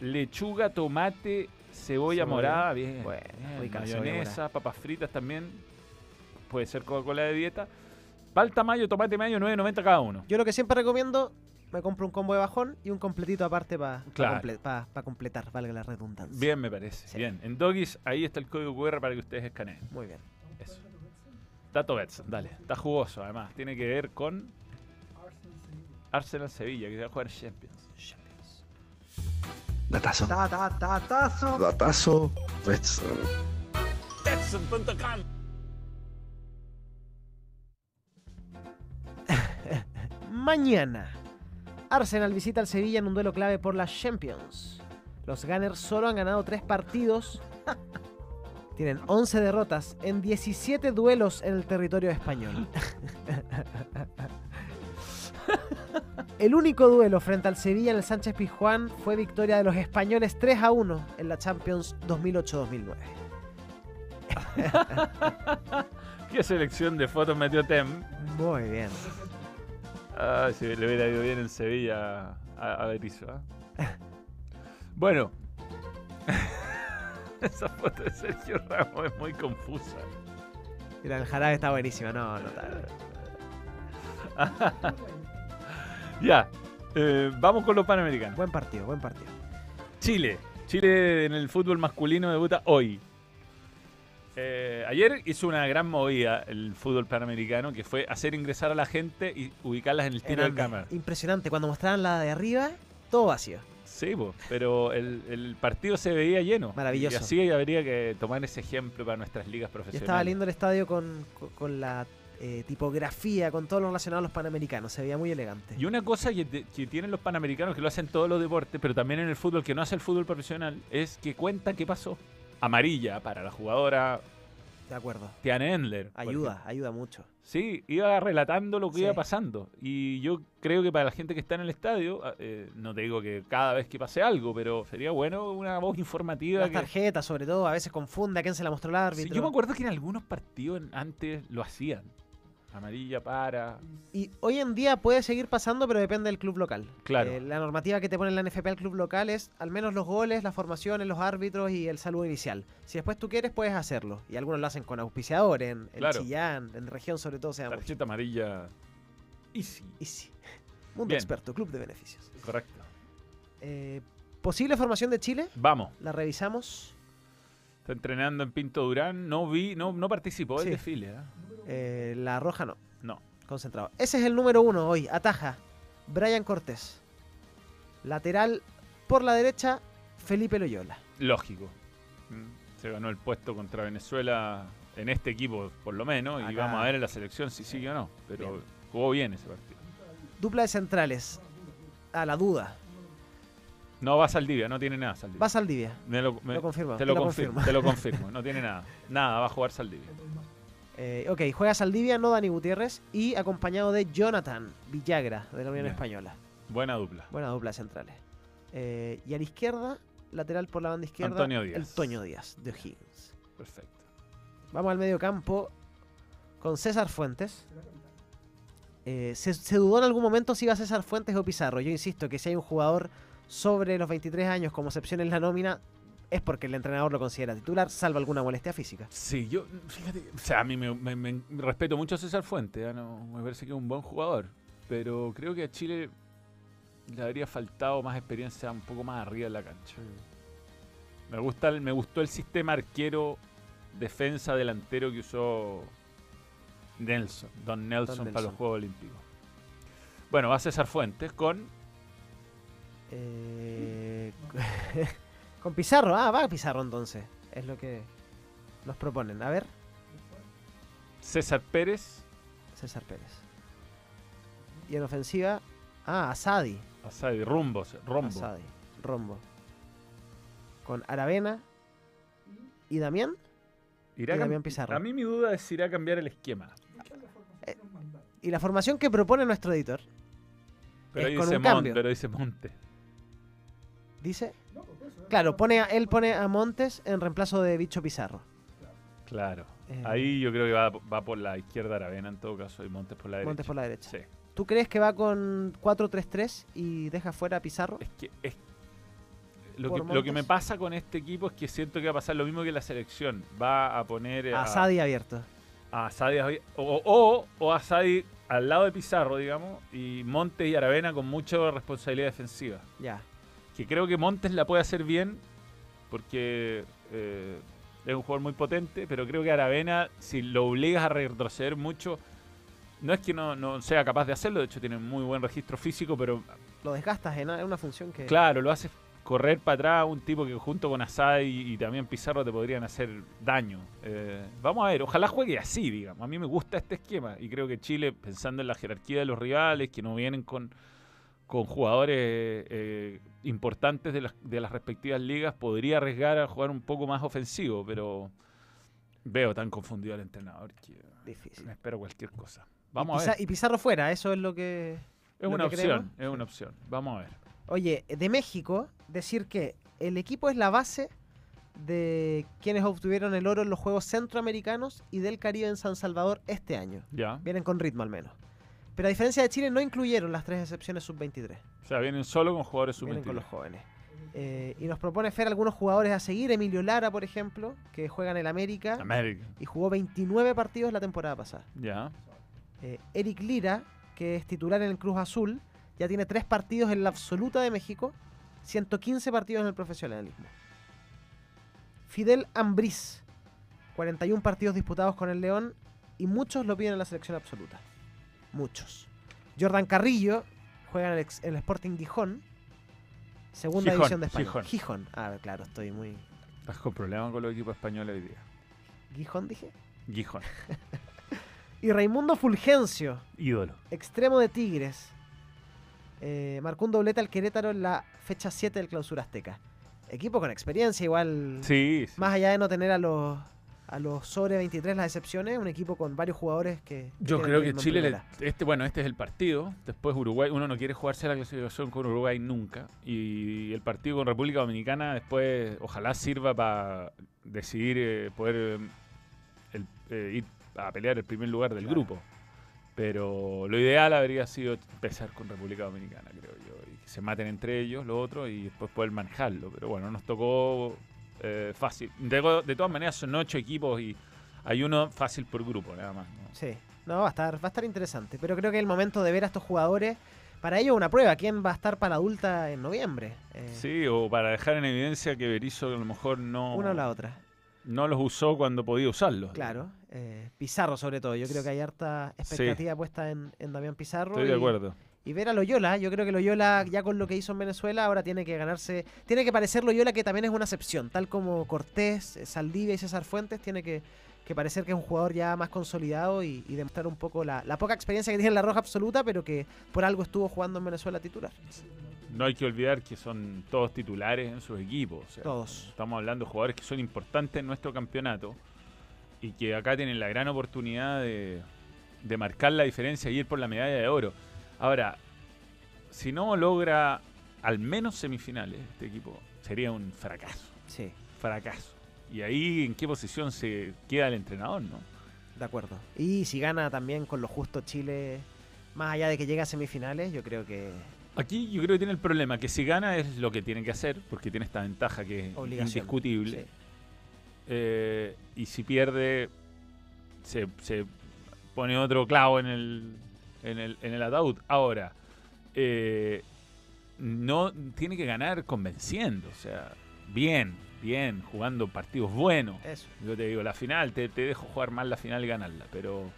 lechuga, tomate, cebolla, morada, bien, Bueno, bien, rica mayonesa, papas fritas también, puede ser Coca-Cola de dieta. Palta mayo, tomate mayo, 9.90 cada uno. Yo lo que siempre recomiendo, me compro un combo de bajón y un completito aparte para Claro. completar, valga la redundancia. Bien, me parece. Sí. Bien, en Doggies, ahí está el código QR para que ustedes escaneen. Muy bien. Tato Betson, dale. Está jugoso, además. Tiene que ver con Arsenal Sevilla, que se va a jugar Champions. Datazo. Ta, ta, ta, tazo. Datazo. Betson. Betson.com. Mañana, Arsenal visita al Sevilla en un duelo clave por las Champions. Los Gunners solo han ganado 3 partidos. Tienen 11 derrotas en 17 duelos en el territorio español. El único duelo frente al Sevilla en el Sánchez Pizjuán fue victoria de los españoles 3 a 1 en la Champions 2008-2009. ¿Qué selección de fotos metió Tem? Muy bien. Ah, si le hubiera ido bien en Sevilla a, a Berizzo. ¿ah? Bueno. Esa foto de Sergio Ramos es muy confusa. Mira, el jarabe está buenísimo. No, no está. Ya. eh, vamos con los panamericanos. Buen partido, buen partido. Chile. Chile en el fútbol masculino debuta hoy. Eh, ayer hizo una gran movida el fútbol panamericano que fue hacer ingresar a la gente y ubicarlas en el tiro de Grande. cámara. Impresionante. Cuando mostraban la de arriba, todo vacío. Sí, po, pero el, el partido se veía lleno. Maravilloso. Y así habría que tomar ese ejemplo para nuestras ligas profesionales. estaba lindo el estadio con, con- con la eh, tipografía, con todo lo relacionado a los panamericanos. Se veía muy elegante. Y una cosa que, te- que tienen los panamericanos, que lo hacen todos los deportes, pero también en el fútbol, que no hace el fútbol profesional, es que cuenta qué pasó. Amarilla para la jugadora De acuerdo. Tiane Endler. Ayuda, ayuda mucho. Sí, iba relatando lo que Sí. iba pasando. Y yo creo que para la gente que está en el estadio, eh, no te digo que cada vez que pase algo, pero sería bueno una voz informativa. Las que- tarjetas, sobre todo, a veces confunde a quién se la mostró el Sí, árbitro. yo me acuerdo que en algunos partidos antes lo hacían. Amarilla para. Y hoy en día puede seguir pasando, pero depende del club local. Claro. Eh, la normativa que te pone la NFP al club local es al menos los goles, las formaciones, los árbitros y el saludo inicial. Si después tú quieres, puedes hacerlo. Y algunos lo hacen con auspiciadores, en, en Claro. Chillán, en región sobre todo se da mucho. Tarjeta amarilla. Easy. Easy. Mundo Bien. experto, club de beneficios. Correcto. Eh, Posible formación de Chile, Vamos. la revisamos. Está entrenando en Pinto Durán. No vi, no, no participó del Sí. desfile. ¿eh? Eh, la roja no, No. concentrado. Ese es el número uno hoy, ataja. Brian Cortés. Lateral por la derecha, Felipe Loyola. Lógico. Mm, Se ganó el puesto contra Venezuela en este equipo, por lo menos. Y vamos a ver en la selección si sigue o no. Pero Bien. jugó bien ese partido. Dupla de centrales. A la duda. No va Saldivia, no tiene nada Saldivia. Va Saldivia. Me lo, me- Lo confirmo, Te lo, confirmo. te lo confirmo. No tiene nada. Nada, va a jugar Saldivia. Eh, ok, juega Saldivia, no Dani Gutiérrez. Y acompañado de Jonathan Villagra, de la Unión Bien. Española. Buena dupla. Buena dupla centrales. Eh, y a la izquierda, lateral por la banda izquierda, Antonio Díaz. el Toño Díaz, de O'Higgins. Perfecto. Vamos al medio campo con César Fuentes. Eh, se, se dudó en algún momento si iba César Fuentes o Pizarro. Yo insisto que si hay un jugador sobre los 23 años como excepción en la nómina, es porque el entrenador lo considera titular, salvo alguna molestia física. Sí, yo, fíjate, o sea, a mí me, me- me- respeto mucho a César Fuente, ¿eh? no, me parece que es un buen jugador, pero creo que a Chile le habría faltado más experiencia un poco más arriba en la cancha. Me gusta, me gustó el sistema arquero, defensa, delantero que usó Nelson, Don Nelson, para los Nelson. Juegos Olímpicos. Bueno, va César Fuentes con Eh, con Pizarro, ah, va Pizarro entonces. Es lo que nos proponen. A ver, César Pérez, César Pérez. Y en ofensiva, ah, Asadi. Asadi, Rumbo, Rombo. Asadi, Rombo. Con Aravena y Damián. Irá y Damián Pizarro. A mí mi duda es si irá a cambiar el esquema. Y la formación que propone nuestro editor Pero es ahí con dice un Mon- cambio. pero dice Monte. dice. Claro, pone a- él pone a Montes en reemplazo de Bicho Pizarro. Claro. Eh. Ahí yo creo que va, va por la izquierda Aravena en todo caso y Montes por la derecha. Montes por la derecha. Sí. ¿Tú crees que va con 4-3-3 y deja fuera a Pizarro? Es que es- lo, que, lo que me pasa con este equipo es que siento que va a pasar lo mismo que la selección. Va a poner A Asadi abierto. a Asadi abi- o, o, o a Asadi al lado de Pizarro, digamos, y Montes y Aravena con mucha responsabilidad defensiva. Ya. Que creo que Montes la puede hacer bien porque eh, es un jugador muy potente, pero creo que Aravena, si lo obligas a retroceder mucho, no es que no, no sea capaz de hacerlo, de hecho tiene muy buen registro físico, pero Lo desgastas en una función que. Claro, lo hace correr para atrás un tipo que junto con Asad y, y también Pizarro te podrían hacer daño. Eh, vamos a ver, ojalá juegue así, digamos. A mí me gusta este esquema y creo que Chile, pensando en la jerarquía de los rivales, que no vienen con, con jugadores eh, importantes de las, de las respectivas ligas, podría arriesgar a jugar un poco más ofensivo, pero veo tan confundido al entrenador que Difícil. me espero cualquier cosa. Y Vamos a ver. Y Pizarro fuera, eso es lo que. Es lo una que opción, creemos. es una opción. Vamos a ver. Oye, de México, decir que el equipo es la base de quienes obtuvieron el oro en los Juegos Centroamericanos y del Caribe en San Salvador este año. Ya. Vienen con ritmo al menos. Pero a diferencia de Chile, no incluyeron las tres excepciones sub-23. O sea, vienen solo con jugadores Vienen sub-23. con los jóvenes. Eh, y nos propone Fer algunos jugadores a seguir. Emilio Lara, por ejemplo, que juega en el América. América. Y jugó 29 partidos la temporada pasada. Ya. Eh, Eric Lira, que es titular en el Cruz Azul, ya tiene tres partidos en la absoluta de México, 115 partidos en el profesionalismo. Fidel Ambriz, 41 partidos disputados con el León y muchos lo piden en la selección absoluta. Muchos. Jordan Carrillo juega en el, ex- en el Sporting Gijón, segunda Gijón, división de España. Gijón. Gijón. Ah, claro, estoy muy. Estás con problemas con los equipos españoles hoy día. Gijón dije. Gijón. Y Raimundo Fulgencio, Ídolo. extremo de Tigres. Eh, marcó un doblete al Querétaro en la fecha 7 del Clausura Azteca. Equipo con experiencia, igual. Sí, sí. Más allá de no tener a los a los sobre 23 las excepciones, un equipo con varios jugadores que. Yo creo que Chile, le- este, bueno, este es el partido. Después Uruguay, uno no quiere jugarse la clasificación con Uruguay nunca. Y el partido con República Dominicana después, ojalá sirva para decidir eh, poder eh, el- eh, ir a pelear el primer lugar del grupo. Pero lo ideal habría sido empezar con República Dominicana, creo yo. Y que se maten entre ellos, los otros, y después poder manejarlo. Pero bueno, nos tocó eh, fácil. De, de todas maneras, son ocho equipos y hay uno fácil por grupo, nada más. ¿no? Sí, no, va a estar, va a estar interesante. Pero creo que es el momento de ver a estos jugadores. Para ello, una prueba. ¿Quién va a estar para adulta en noviembre? Eh, Sí, o para dejar en evidencia que Berizzo a lo mejor no, Una o la otra. no los usó cuando podía usarlos. Claro. eh, Pizarro, sobre todo. Yo creo que hay harta expectativa puesta en, en Damián Pizarro. Estoy de acuerdo. Y ver a Loyola, yo creo que Loyola, ya con lo que hizo en Venezuela, ahora tiene que ganarse. Tiene que parecer Loyola que también es una excepción. Tal como Cortés, eh, Saldivia y César Fuentes, tiene que, que parecer que es un jugador ya más consolidado y, y demostrar un poco la, la poca experiencia que tiene en la roja absoluta, pero que por algo estuvo jugando en Venezuela titular. No hay que olvidar que son todos titulares en sus equipos. o sea, Todos. Estamos hablando de jugadores que son importantes en nuestro campeonato y que acá tienen la gran oportunidad de, de marcar la diferencia y ir por la medalla de oro. Ahora, si no logra al menos semifinales este equipo, sería un fracaso. Sí. Fracaso. Y ahí, ¿en qué posición se queda el entrenador, no? De acuerdo. Y si gana también con lo justo Chile, más allá de que llegue a semifinales, yo creo que Aquí yo creo que tiene el problema, que si gana es lo que tiene que hacer, porque tiene esta ventaja que es indiscutible. sí. Eh, y si pierde, se, se pone otro clavo en el, en el, en el ataúd. Ahora, eh, no tiene que ganar convenciendo, o sea, bien, bien, jugando partidos buenos. Eso. Yo te digo, la final, te, te dejo jugar mal la final y ganarla, pero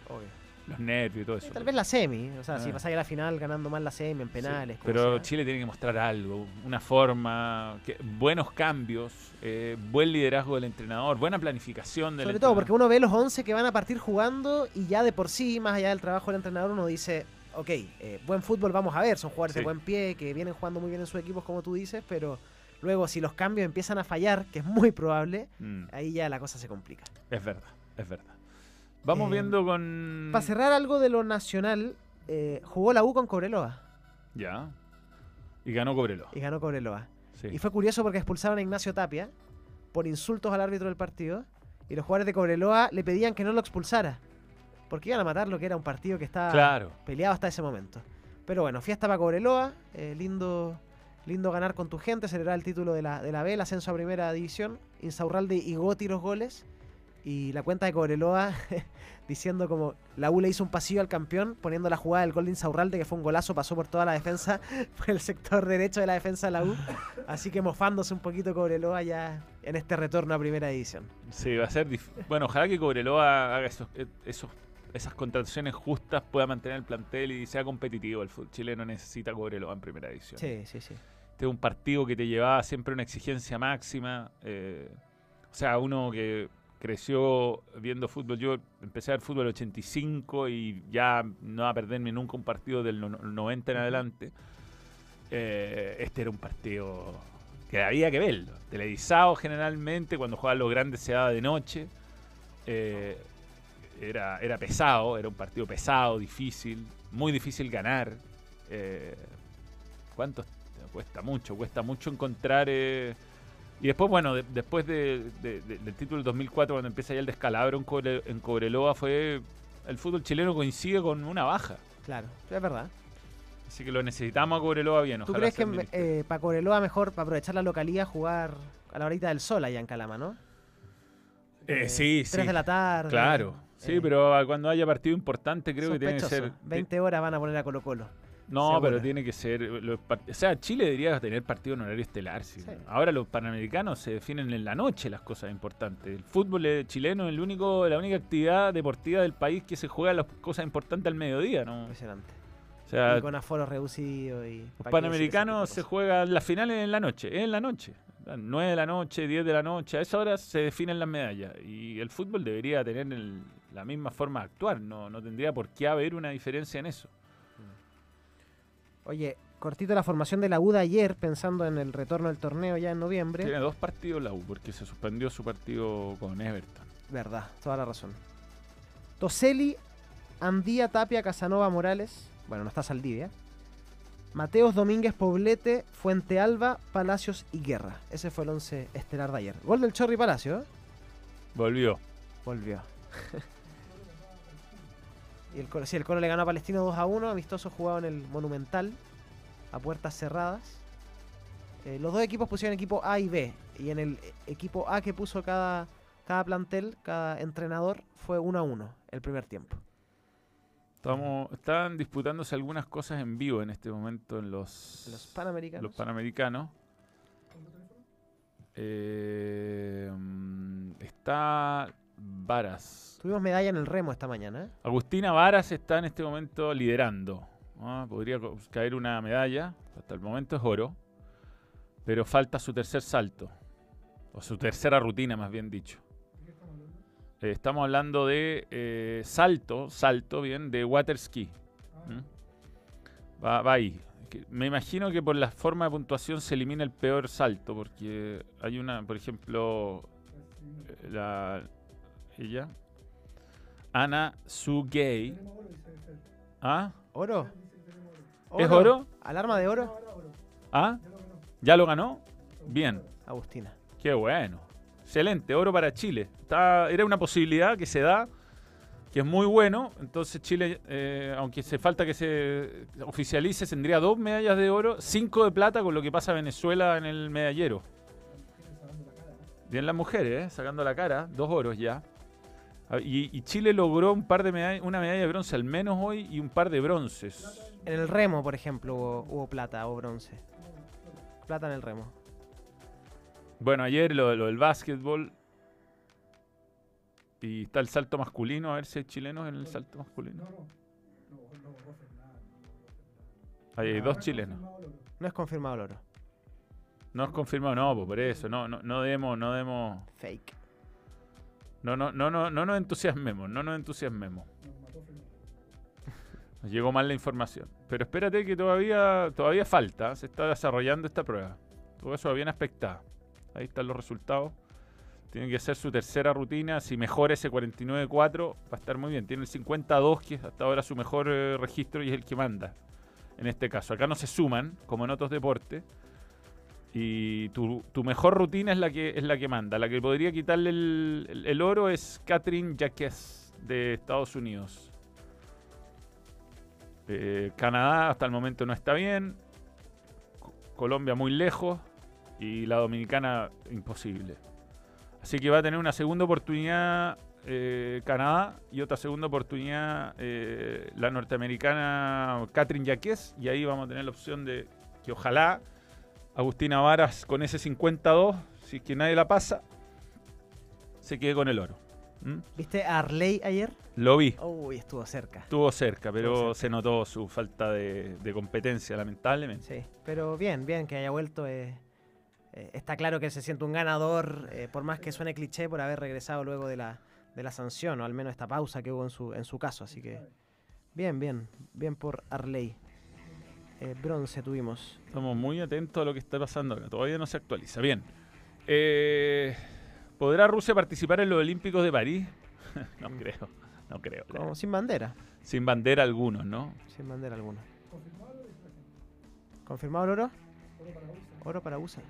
los nervios y todo eso. tal vez la semi. O sea, si Ah. pasáis a la final ganando mal la semi en penales. Pero sea. Chile tiene que mostrar algo, una forma, que- buenos cambios, eh, buen liderazgo del entrenador, buena planificación del Sobre todo porque uno ve los 11 que van a partir jugando y ya de por sí, más allá del trabajo del entrenador, uno dice, ok, eh, buen fútbol vamos a ver, son jugadores de buen pie, que vienen jugando muy bien en sus equipos, como tú dices, pero luego si los cambios empiezan a fallar, que es muy probable, Mm, ahí ya la cosa se complica. es verdad, es verdad. Vamos Eh, viendo con... Para cerrar algo de lo nacional, eh, jugó la U con Cobreloa Ya. Y ganó Cobreloa. y ganó Cobreloa. Sí. Y fue curioso porque expulsaron a Ignacio Tapia por insultos al árbitro del partido y los jugadores de Cobreloa le pedían que no lo expulsara. Porque iban a matar lo que era un partido que estaba Claro. peleado hasta ese momento. Pero bueno, fiesta para Cobreloa, eh, lindo, lindo ganar con tu gente, celebrar el título de la, de la B, el ascenso a primera división. Insaurralde y Goti los goles. Y la cuenta de Cobreloa diciendo como la U le hizo un pasillo al campeón, poniendo la jugada del gol de Insaurralde, que fue un golazo, pasó por toda la defensa, por el sector derecho de la defensa de la U. Así que mofándose un poquito Cobreloa ya en este retorno a primera división. Sí, va a ser Bueno, ojalá que Cobreloa haga esos, eh, esos, esas contrataciones justas, pueda mantener el plantel y sea competitivo. El fútbol chileno necesita Cobreloa en primera división. Sí, sí, sí. Este es un partido que te llevaba siempre una exigencia máxima. eh, o sea, uno que creció viendo fútbol. Yo empecé a ver fútbol en el 85 y ya no va a perderme nunca un partido del no- 90 en adelante. Eh, este era un partido que había que verlo. Televisado generalmente, cuando jugaban los grandes se daba de noche. Eh, era, era pesado, era un partido pesado, difícil, muy difícil ganar. Eh, ¿Cuántos? Cuesta mucho, cuesta mucho encontrar... y después, bueno, de- después de- de- de- del título del 2004, cuando empieza ya el descalabro en, Cobre- en Cobreloa, fue... El fútbol chileno coincide con una baja. Claro, es verdad. Así que lo necesitamos a Cobreloa bien. ¿Tú crees que eh, para Cobreloa mejor para aprovechar la localidad jugar a la horita del sol allá en Calama, no? Eh, eh, sí, tres sí. de la tarde, Claro. Sí, eh. pero cuando haya partido importante creo que tiene que ser... 20 horas van a poner a Colo Colo. No, pero tiene que ser. los part- o sea, Chile debería tener partido en horario estelar. sí. Ahora los panamericanos se definen en la noche las cosas importantes. El fútbol eh, chileno es el único, la única actividad deportiva del país que se juega las cosas importantes al mediodía, ¿no? Impresionante. O sea, y con aforo reducido y... los ¿pa' qué decir ese panamericanos se juegan las finales en la noche, es en la noche. A las 9 de la noche, 10 de la noche, a esa hora se definen las medallas. Y el fútbol debería tener el- la misma forma de actuar, no, no tendría por qué haber una diferencia en eso. Oye, cortito la formación de la UDA ayer, pensando en el retorno del torneo ya en noviembre. Tiene dos partidos la U, porque se suspendió su partido con Everton. Verdad, toda la razón. Toseli, Andía, Tapia, Casanova, Morales. Bueno, no está Saldivia. Mateos, Domínguez, Poblete, Fuente Alba, Palacios y Guerra. Ese fue el 11 estelar de ayer. Gol del Chorri Palacio, ¿eh? Volvió. Volvió. y el Colo, sí, el Colo le ganó a Palestino 2 a 1. Amistoso jugado en el Monumental. A puertas cerradas. Eh, los dos equipos pusieron equipo A y B. Y en el equipo A que puso cada, cada plantel, cada entrenador, fue 1 a 1 el primer tiempo. Estamos, están disputándose algunas cosas en vivo en este momento en los, Los Panamericanos. los Panamericanos. Eh, mm, está Varas. Tuvimos medalla en el remo esta mañana. ¿eh? Agustina Varas está en este momento liderando. Podría caer una medalla. Hasta el momento es oro. Pero falta su tercer salto. O su tercera rutina, más bien dicho. Eh, estamos hablando de eh, salto, salto, bien, de water ski. Va, va ahí. Me imagino que por la forma de puntuación se elimina el peor salto, porque hay una, por ejemplo, eh, la ella, Ana Sugei. ¿Ah? ¿Oro? ¿Es oro? ¿Alarma de oro? ¿Ah? ¿Ya lo ganó? Bien. Agustina. Qué bueno. Excelente, oro para Chile. Está, era una posibilidad que se da, que es muy bueno. Entonces Chile, eh, aunque se falta que se oficialice, tendría dos medallas de oro, cinco de plata con lo que pasa a Venezuela en el medallero. Bien las mujeres, ¿eh? sacando la cara, dos oros ya. Ah, Y, y Chile logró un par de medallas, una medalla de bronce al menos hoy y un par de bronces. En el remo, por ejemplo, hubo, hubo plata o bronce. Plata en el remo. Bueno, ayer lo, lo del básquetbol. Y está el salto masculino, a ver si hay chilenos en el salto masculino. Ahí hay dos chilenos. No es confirmado el oro. No es confirmado, no, pues por eso, no, no, no demos, no demos. Fake. No, no, no, no, no nos entusiasmemos, no nos entusiasmemos. Nos llegó mal la información. Pero espérate que todavía, todavía falta, se está desarrollando esta prueba. Todo eso bien aspectada. Ahí están los resultados. Tiene que hacer su tercera rutina. Si mejora ese 49-4, va a estar muy bien. Tiene el 52, que es hasta ahora su mejor eh, registro y es el que manda. En este caso, acá no se suman, como en otros deportes. Y tu, mejor rutina es la que es la que manda. La que podría quitarle el, oro es Catherine Jacques de Estados Unidos. Eh, Canadá hasta el momento no está bien. Co- Colombia muy lejos. Y la dominicana imposible. Así que va a tener una segunda oportunidad eh, Canadá y otra segunda oportunidad eh, la norteamericana Catherine Jacques. Y ahí vamos a tener la opción de que ojalá Agustina Varas con ese 52, si es que nadie la pasa, se quede con el oro. ¿Mm? ¿Viste a Arley ayer? Lo vi. Uy, estuvo cerca. Estuvo cerca, pero Estuvo se notó su falta de, de competencia, lamentablemente. Sí, pero bien, bien que haya vuelto. eh, eh, está claro que se siente un ganador, eh, por más que suene cliché, por haber regresado luego de la, de la sanción, o al menos esta pausa que hubo en su, en su caso. Así que, bien, bien, bien por Arley. Eh, bronce tuvimos. Estamos muy atentos a lo que está pasando acá. Todavía no se actualiza. Bien. Eh, ¿Podrá Rusia participar en los Olímpicos de París? no creo. No creo. Como sin bandera. Sin bandera algunos, ¿no? Sin bandera alguna. ¿Confirmado el oro? Oro para USA.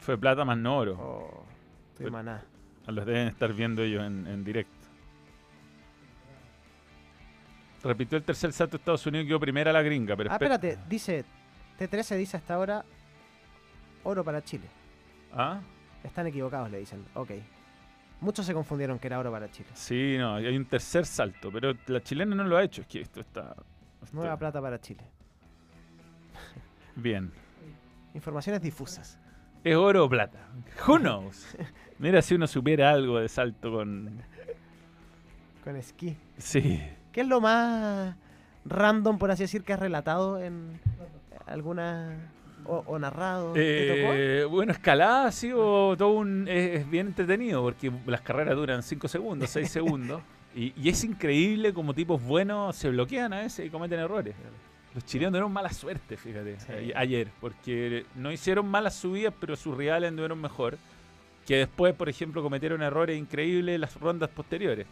Fue plata más no oro. Oh, estoy maná. Los deben estar viendo ellos en, en directo. Repitió el tercer salto de Estados Unidos y quedó primera la gringa. Pero Ah, espérate, dice. T13 dice hasta ahora. Oro para Chile. ¿Ah? Están equivocados, le dicen. Ok. Muchos se confundieron que era oro para Chile. Sí, no, hay un tercer salto, pero la chilena no lo ha hecho. Es que esto está esto- Nueva plata para Chile. bien. Informaciones difusas. ¿Es oro o plata? Who knows? Mira si uno supiera algo de salto con... Con esquí. Sí. ¿Qué es lo más random, por así decir, que has relatado en alguna. o, o narrado? Eh, bueno, escalada ha sido todo un. Es, es bien entretenido porque las carreras duran 5 segundos, 6 segundos. Y, y es increíble como tipos buenos se bloquean a veces y cometen errores. Los chilenos tuvieron mala suerte, fíjate, a- ayer, porque no hicieron malas subidas, pero sus rivales anduvieron mejor. Que después, por ejemplo, cometieron errores increíbles en las rondas posteriores.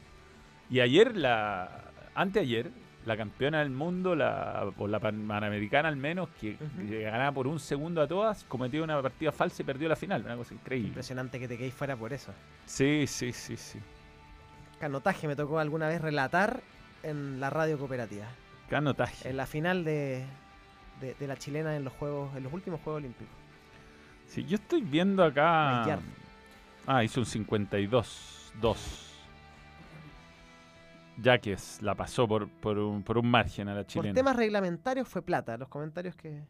Y ayer, la anteayer, la campeona del mundo, la, o la pan- panamericana al menos, que, que ganaba por un segundo a todas, cometió una partida falsa y perdió la final. Una cosa increíble. Impresionante que te quedéis fuera por eso. Sí, sí, sí, sí. Canotaje me tocó alguna vez relatar en la radio cooperativa. Canotaje. En la final de, de, de la chilena en los juegos, en los últimos Juegos Olímpicos. Sí, yo estoy viendo acá. Maillard. Ah, hizo un 52-2. Yaques la pasó por, por, un, por un margen a la Por chilena. temas reglamentarios fue plata. Los comentarios que.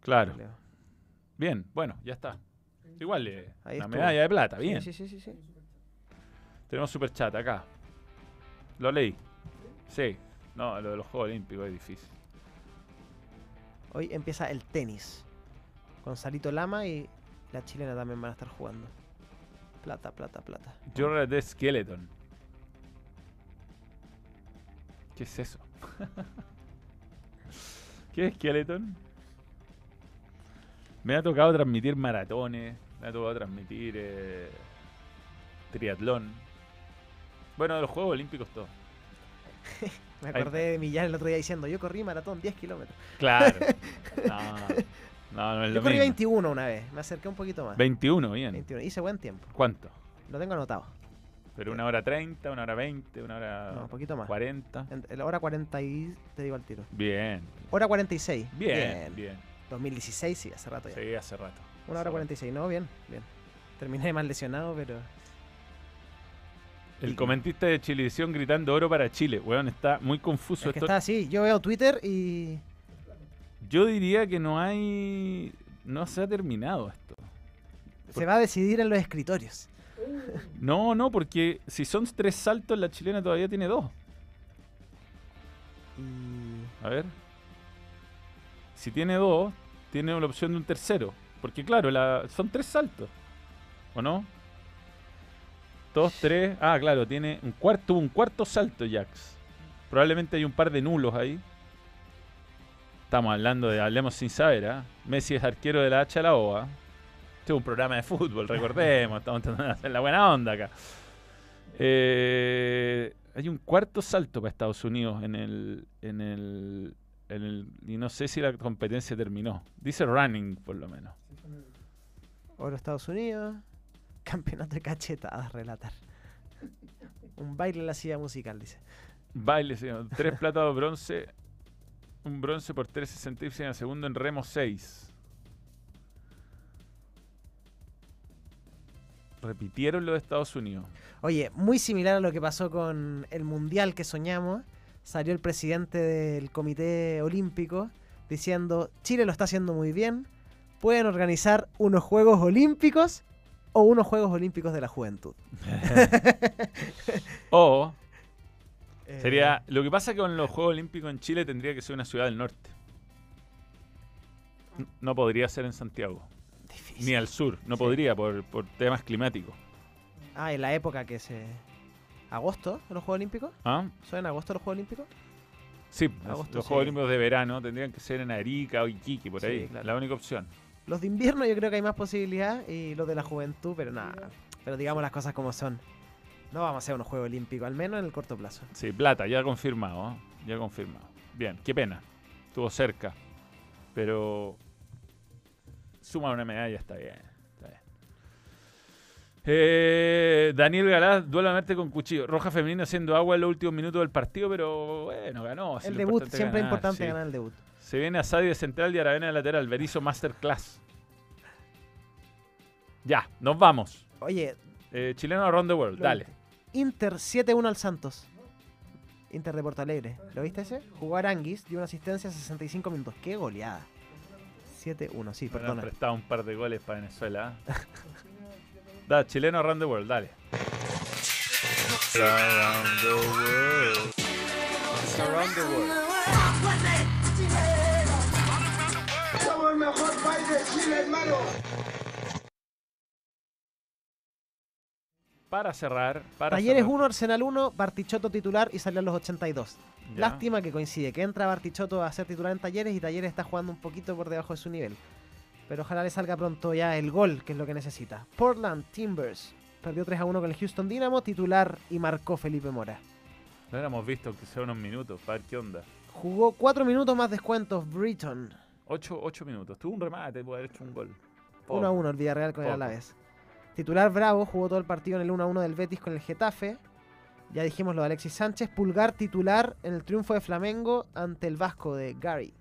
Claro. Bien, bueno, ya está. Igual, eh, Ahí una estuvo. medalla de plata, bien. Sí, sí, sí, sí. Tenemos super chat acá. Lo leí. Sí. No, lo de los Juegos Olímpicos es difícil. Hoy empieza el tenis. Con Salito Lama y la chilena también van a estar jugando. Plata, plata, plata. Yo de Skeleton. ¿Qué es eso? ¿Qué es Skeleton? Me ha tocado transmitir maratones, me ha tocado transmitir eh, triatlón. Bueno, de los Juegos Olímpicos todo. Me Ahí- acordé de Millán el otro día diciendo, yo corrí maratón 10 kilómetros. Claro. No, no, no es Yo lo corrí mismo. 21 una vez, me acerqué un poquito más. 21, bien. 21, hice buen tiempo. ¿Cuánto? Lo tengo anotado. Pero una hora 30, una hora 20, una hora No, un poquito más. 40. En, en la hora 40 y te digo al tiro. Bien. Hora 46. Bien, bien. 2016, sí, hace rato ya. Sí, hace rato. Una hora 46, no, bien, bien. Terminé mal lesionado, pero... El comentista de Chilevisión gritando oro para Chile. Weón, está muy confuso Es que esto. está así, yo veo Twitter y... Yo diría que no hay. No se ha terminado esto. Se va a decidir en los escritorios. No, no, porque si son tres saltos, la chilena todavía tiene dos. A ver. Si tiene dos, tiene la opción de un tercero. Porque claro, la, son tres saltos. ¿O no? Dos, tres. Ah, claro, tiene un cuarto, un cuarto salto, Jax. Probablemente hay un par de nulos ahí. Estamos hablando de Hablemos sin saber, ¿ah? Messi es arquero de la H a la O, ¿ah? Este es un programa de fútbol, recordemos. Estamos intentando hacer la buena onda acá. Eh, hay un cuarto salto para Estados Unidos en el, en el, en el. Y no sé si la competencia terminó. Dice running, por lo menos. Oro Estados Unidos. Campeonato de cachetadas, relatar. Un baile en la silla musical, dice. Baile, señor. Tres platas de bronce. Un bronce por 3.66 en el segundo en remo 6. Repitieron lo de Estados Unidos. Oye, muy similar a lo que pasó con el mundial que soñamos. Salió el presidente del Comité Olímpico diciendo: Chile lo está haciendo muy bien. Pueden organizar unos Juegos Olímpicos o unos Juegos Olímpicos de la Juventud. O Eh, sería. Lo que pasa que con los Juegos Olímpicos en Chile tendría que ser una ciudad del norte. No podría ser en Santiago. Ni al sur. No podría por, por temas climáticos. Ah, en la época que se. ¿Agosto los Juegos Olímpicos? ¿Ah? ¿Son en agosto los Juegos Olímpicos? Sí, los- Agosto, los sí. Juegos Olímpicos de verano tendrían que ser en Arica o Iquique, por Sí, ahí. claro. La única opción. Los de invierno yo creo que hay más posibilidad y los de la juventud, pero nada. Pero digamos las cosas como son. No vamos a hacer unos Juegos Olímpicos, al menos en el corto plazo. Sí, plata, ya confirmado. ¿eh? Ya confirmado. Bien, qué pena. Estuvo cerca. Pero. Suma una medalla, está bien. Está bien. Eh, Daniel Galás, duelo a muerte con cuchillo. Roja femenino haciendo agua en los últimos minutos del partido, pero bueno, ganó. El debut, importante siempre es importante sí. ganar el debut. Se viene Asadi de central y Aravena de lateral. Berizzo Masterclass. Ya, nos vamos. Oye, Eh, chileno Around the World, dale. Inter 7-1 al Santos. Inter de Porto Alegre. ¿Lo viste ese? Jugó Aranguis, dio una asistencia a 65 minutos. ¡Qué goleada! 7-1, sí, perdona. prestado un par de goles para Venezuela. ¿eh? da, chileno Around the World, dale. Around the world. Around the world. Somos el mejor país de Chile, hermano. Para cerrar, para Talleres cerrar. 1, Arsenal 1, Bartichotto titular y salió a los 82. Ya. Lástima que coincide que entra Bartichotto a ser titular en Talleres y Talleres está jugando un poquito por debajo de su nivel. Pero ojalá le salga pronto ya el gol, que es lo que necesita. Portland Timbers perdió 3 a 1 con el Houston Dynamo, titular y marcó Felipe Mora. No hubiéramos visto que sea unos minutos, para ver qué onda. Jugó 4 minutos más descuentos Britton. 8, minutos. Tuvo un remate, puede haber hecho un gol. 1 a 1 el Villarreal con el. Alavés. Titular Bravo jugó todo el partido en el 1 a 1 del Betis con el Getafe. Ya dijimos lo de Alexis Sánchez. Pulgar titular en el triunfo de Flamengo ante el Vasco de Gary.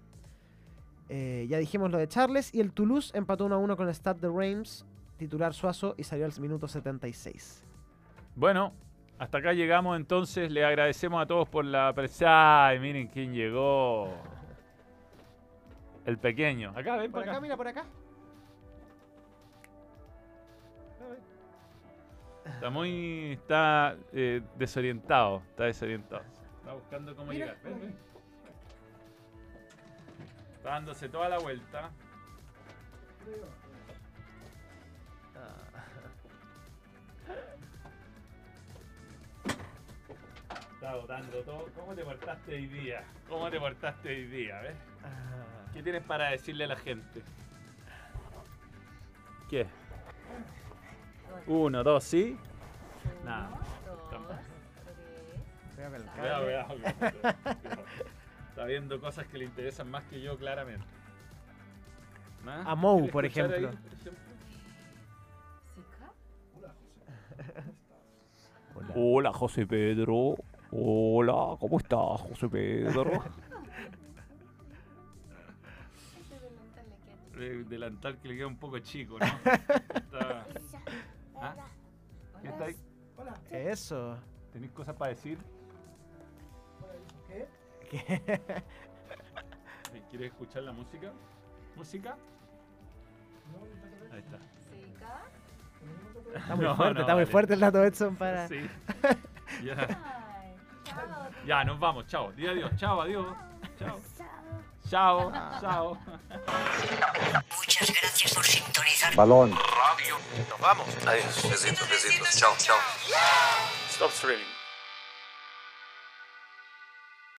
Eh, ya dijimos lo de Charles. Y el Toulouse empató 1 a 1 con el Stade de Reims. Titular Suazo y salió al minuto 76. Bueno, hasta acá llegamos entonces. Le agradecemos a todos por la presencia. Ay, miren quién llegó. El pequeño. Acá, ven Por para acá, acá. mira, por acá. Está muy. Está eh, desorientado. Está desorientado. Está buscando cómo Mira. llegar. Ven, ven. Está dándose toda la vuelta. Está agotando todo. ¿Cómo te portaste hoy día? ¿Cómo te portaste hoy día? ¿Ves? ¿Qué tienes para decirle a la gente? ¿Qué? Uno, dos, ¿sí? Nada. Cuidado Cuidado, cuidado. Está viendo cosas que le interesan más que yo, claramente. ¿Ah? A Mou, ¿Quieres por ejemplo. ahí, por ejemplo? Hola, José Pedro. Hola, ¿cómo estás, José Pedro? El delantal que le queda un poco chico, ¿no? Está- ¿Ah? ¿Qué está ahí? Eso. ¿Tenéis cosas para decir? ¿Qué? ¿Quieres escuchar la música? ¿Música? Ahí está. Está muy No, fuerte, no, está muy fuerte el dato Edson para. Sí. Ya. Ya, nos vamos. Chao. Di adiós. Chao, adiós. Chao. Chao. Chao. Muchas gracias por sintonizar. Balón. Radio. Nos vamos. Adiós. Besitos, besitos. Chao, chao. Stop streaming.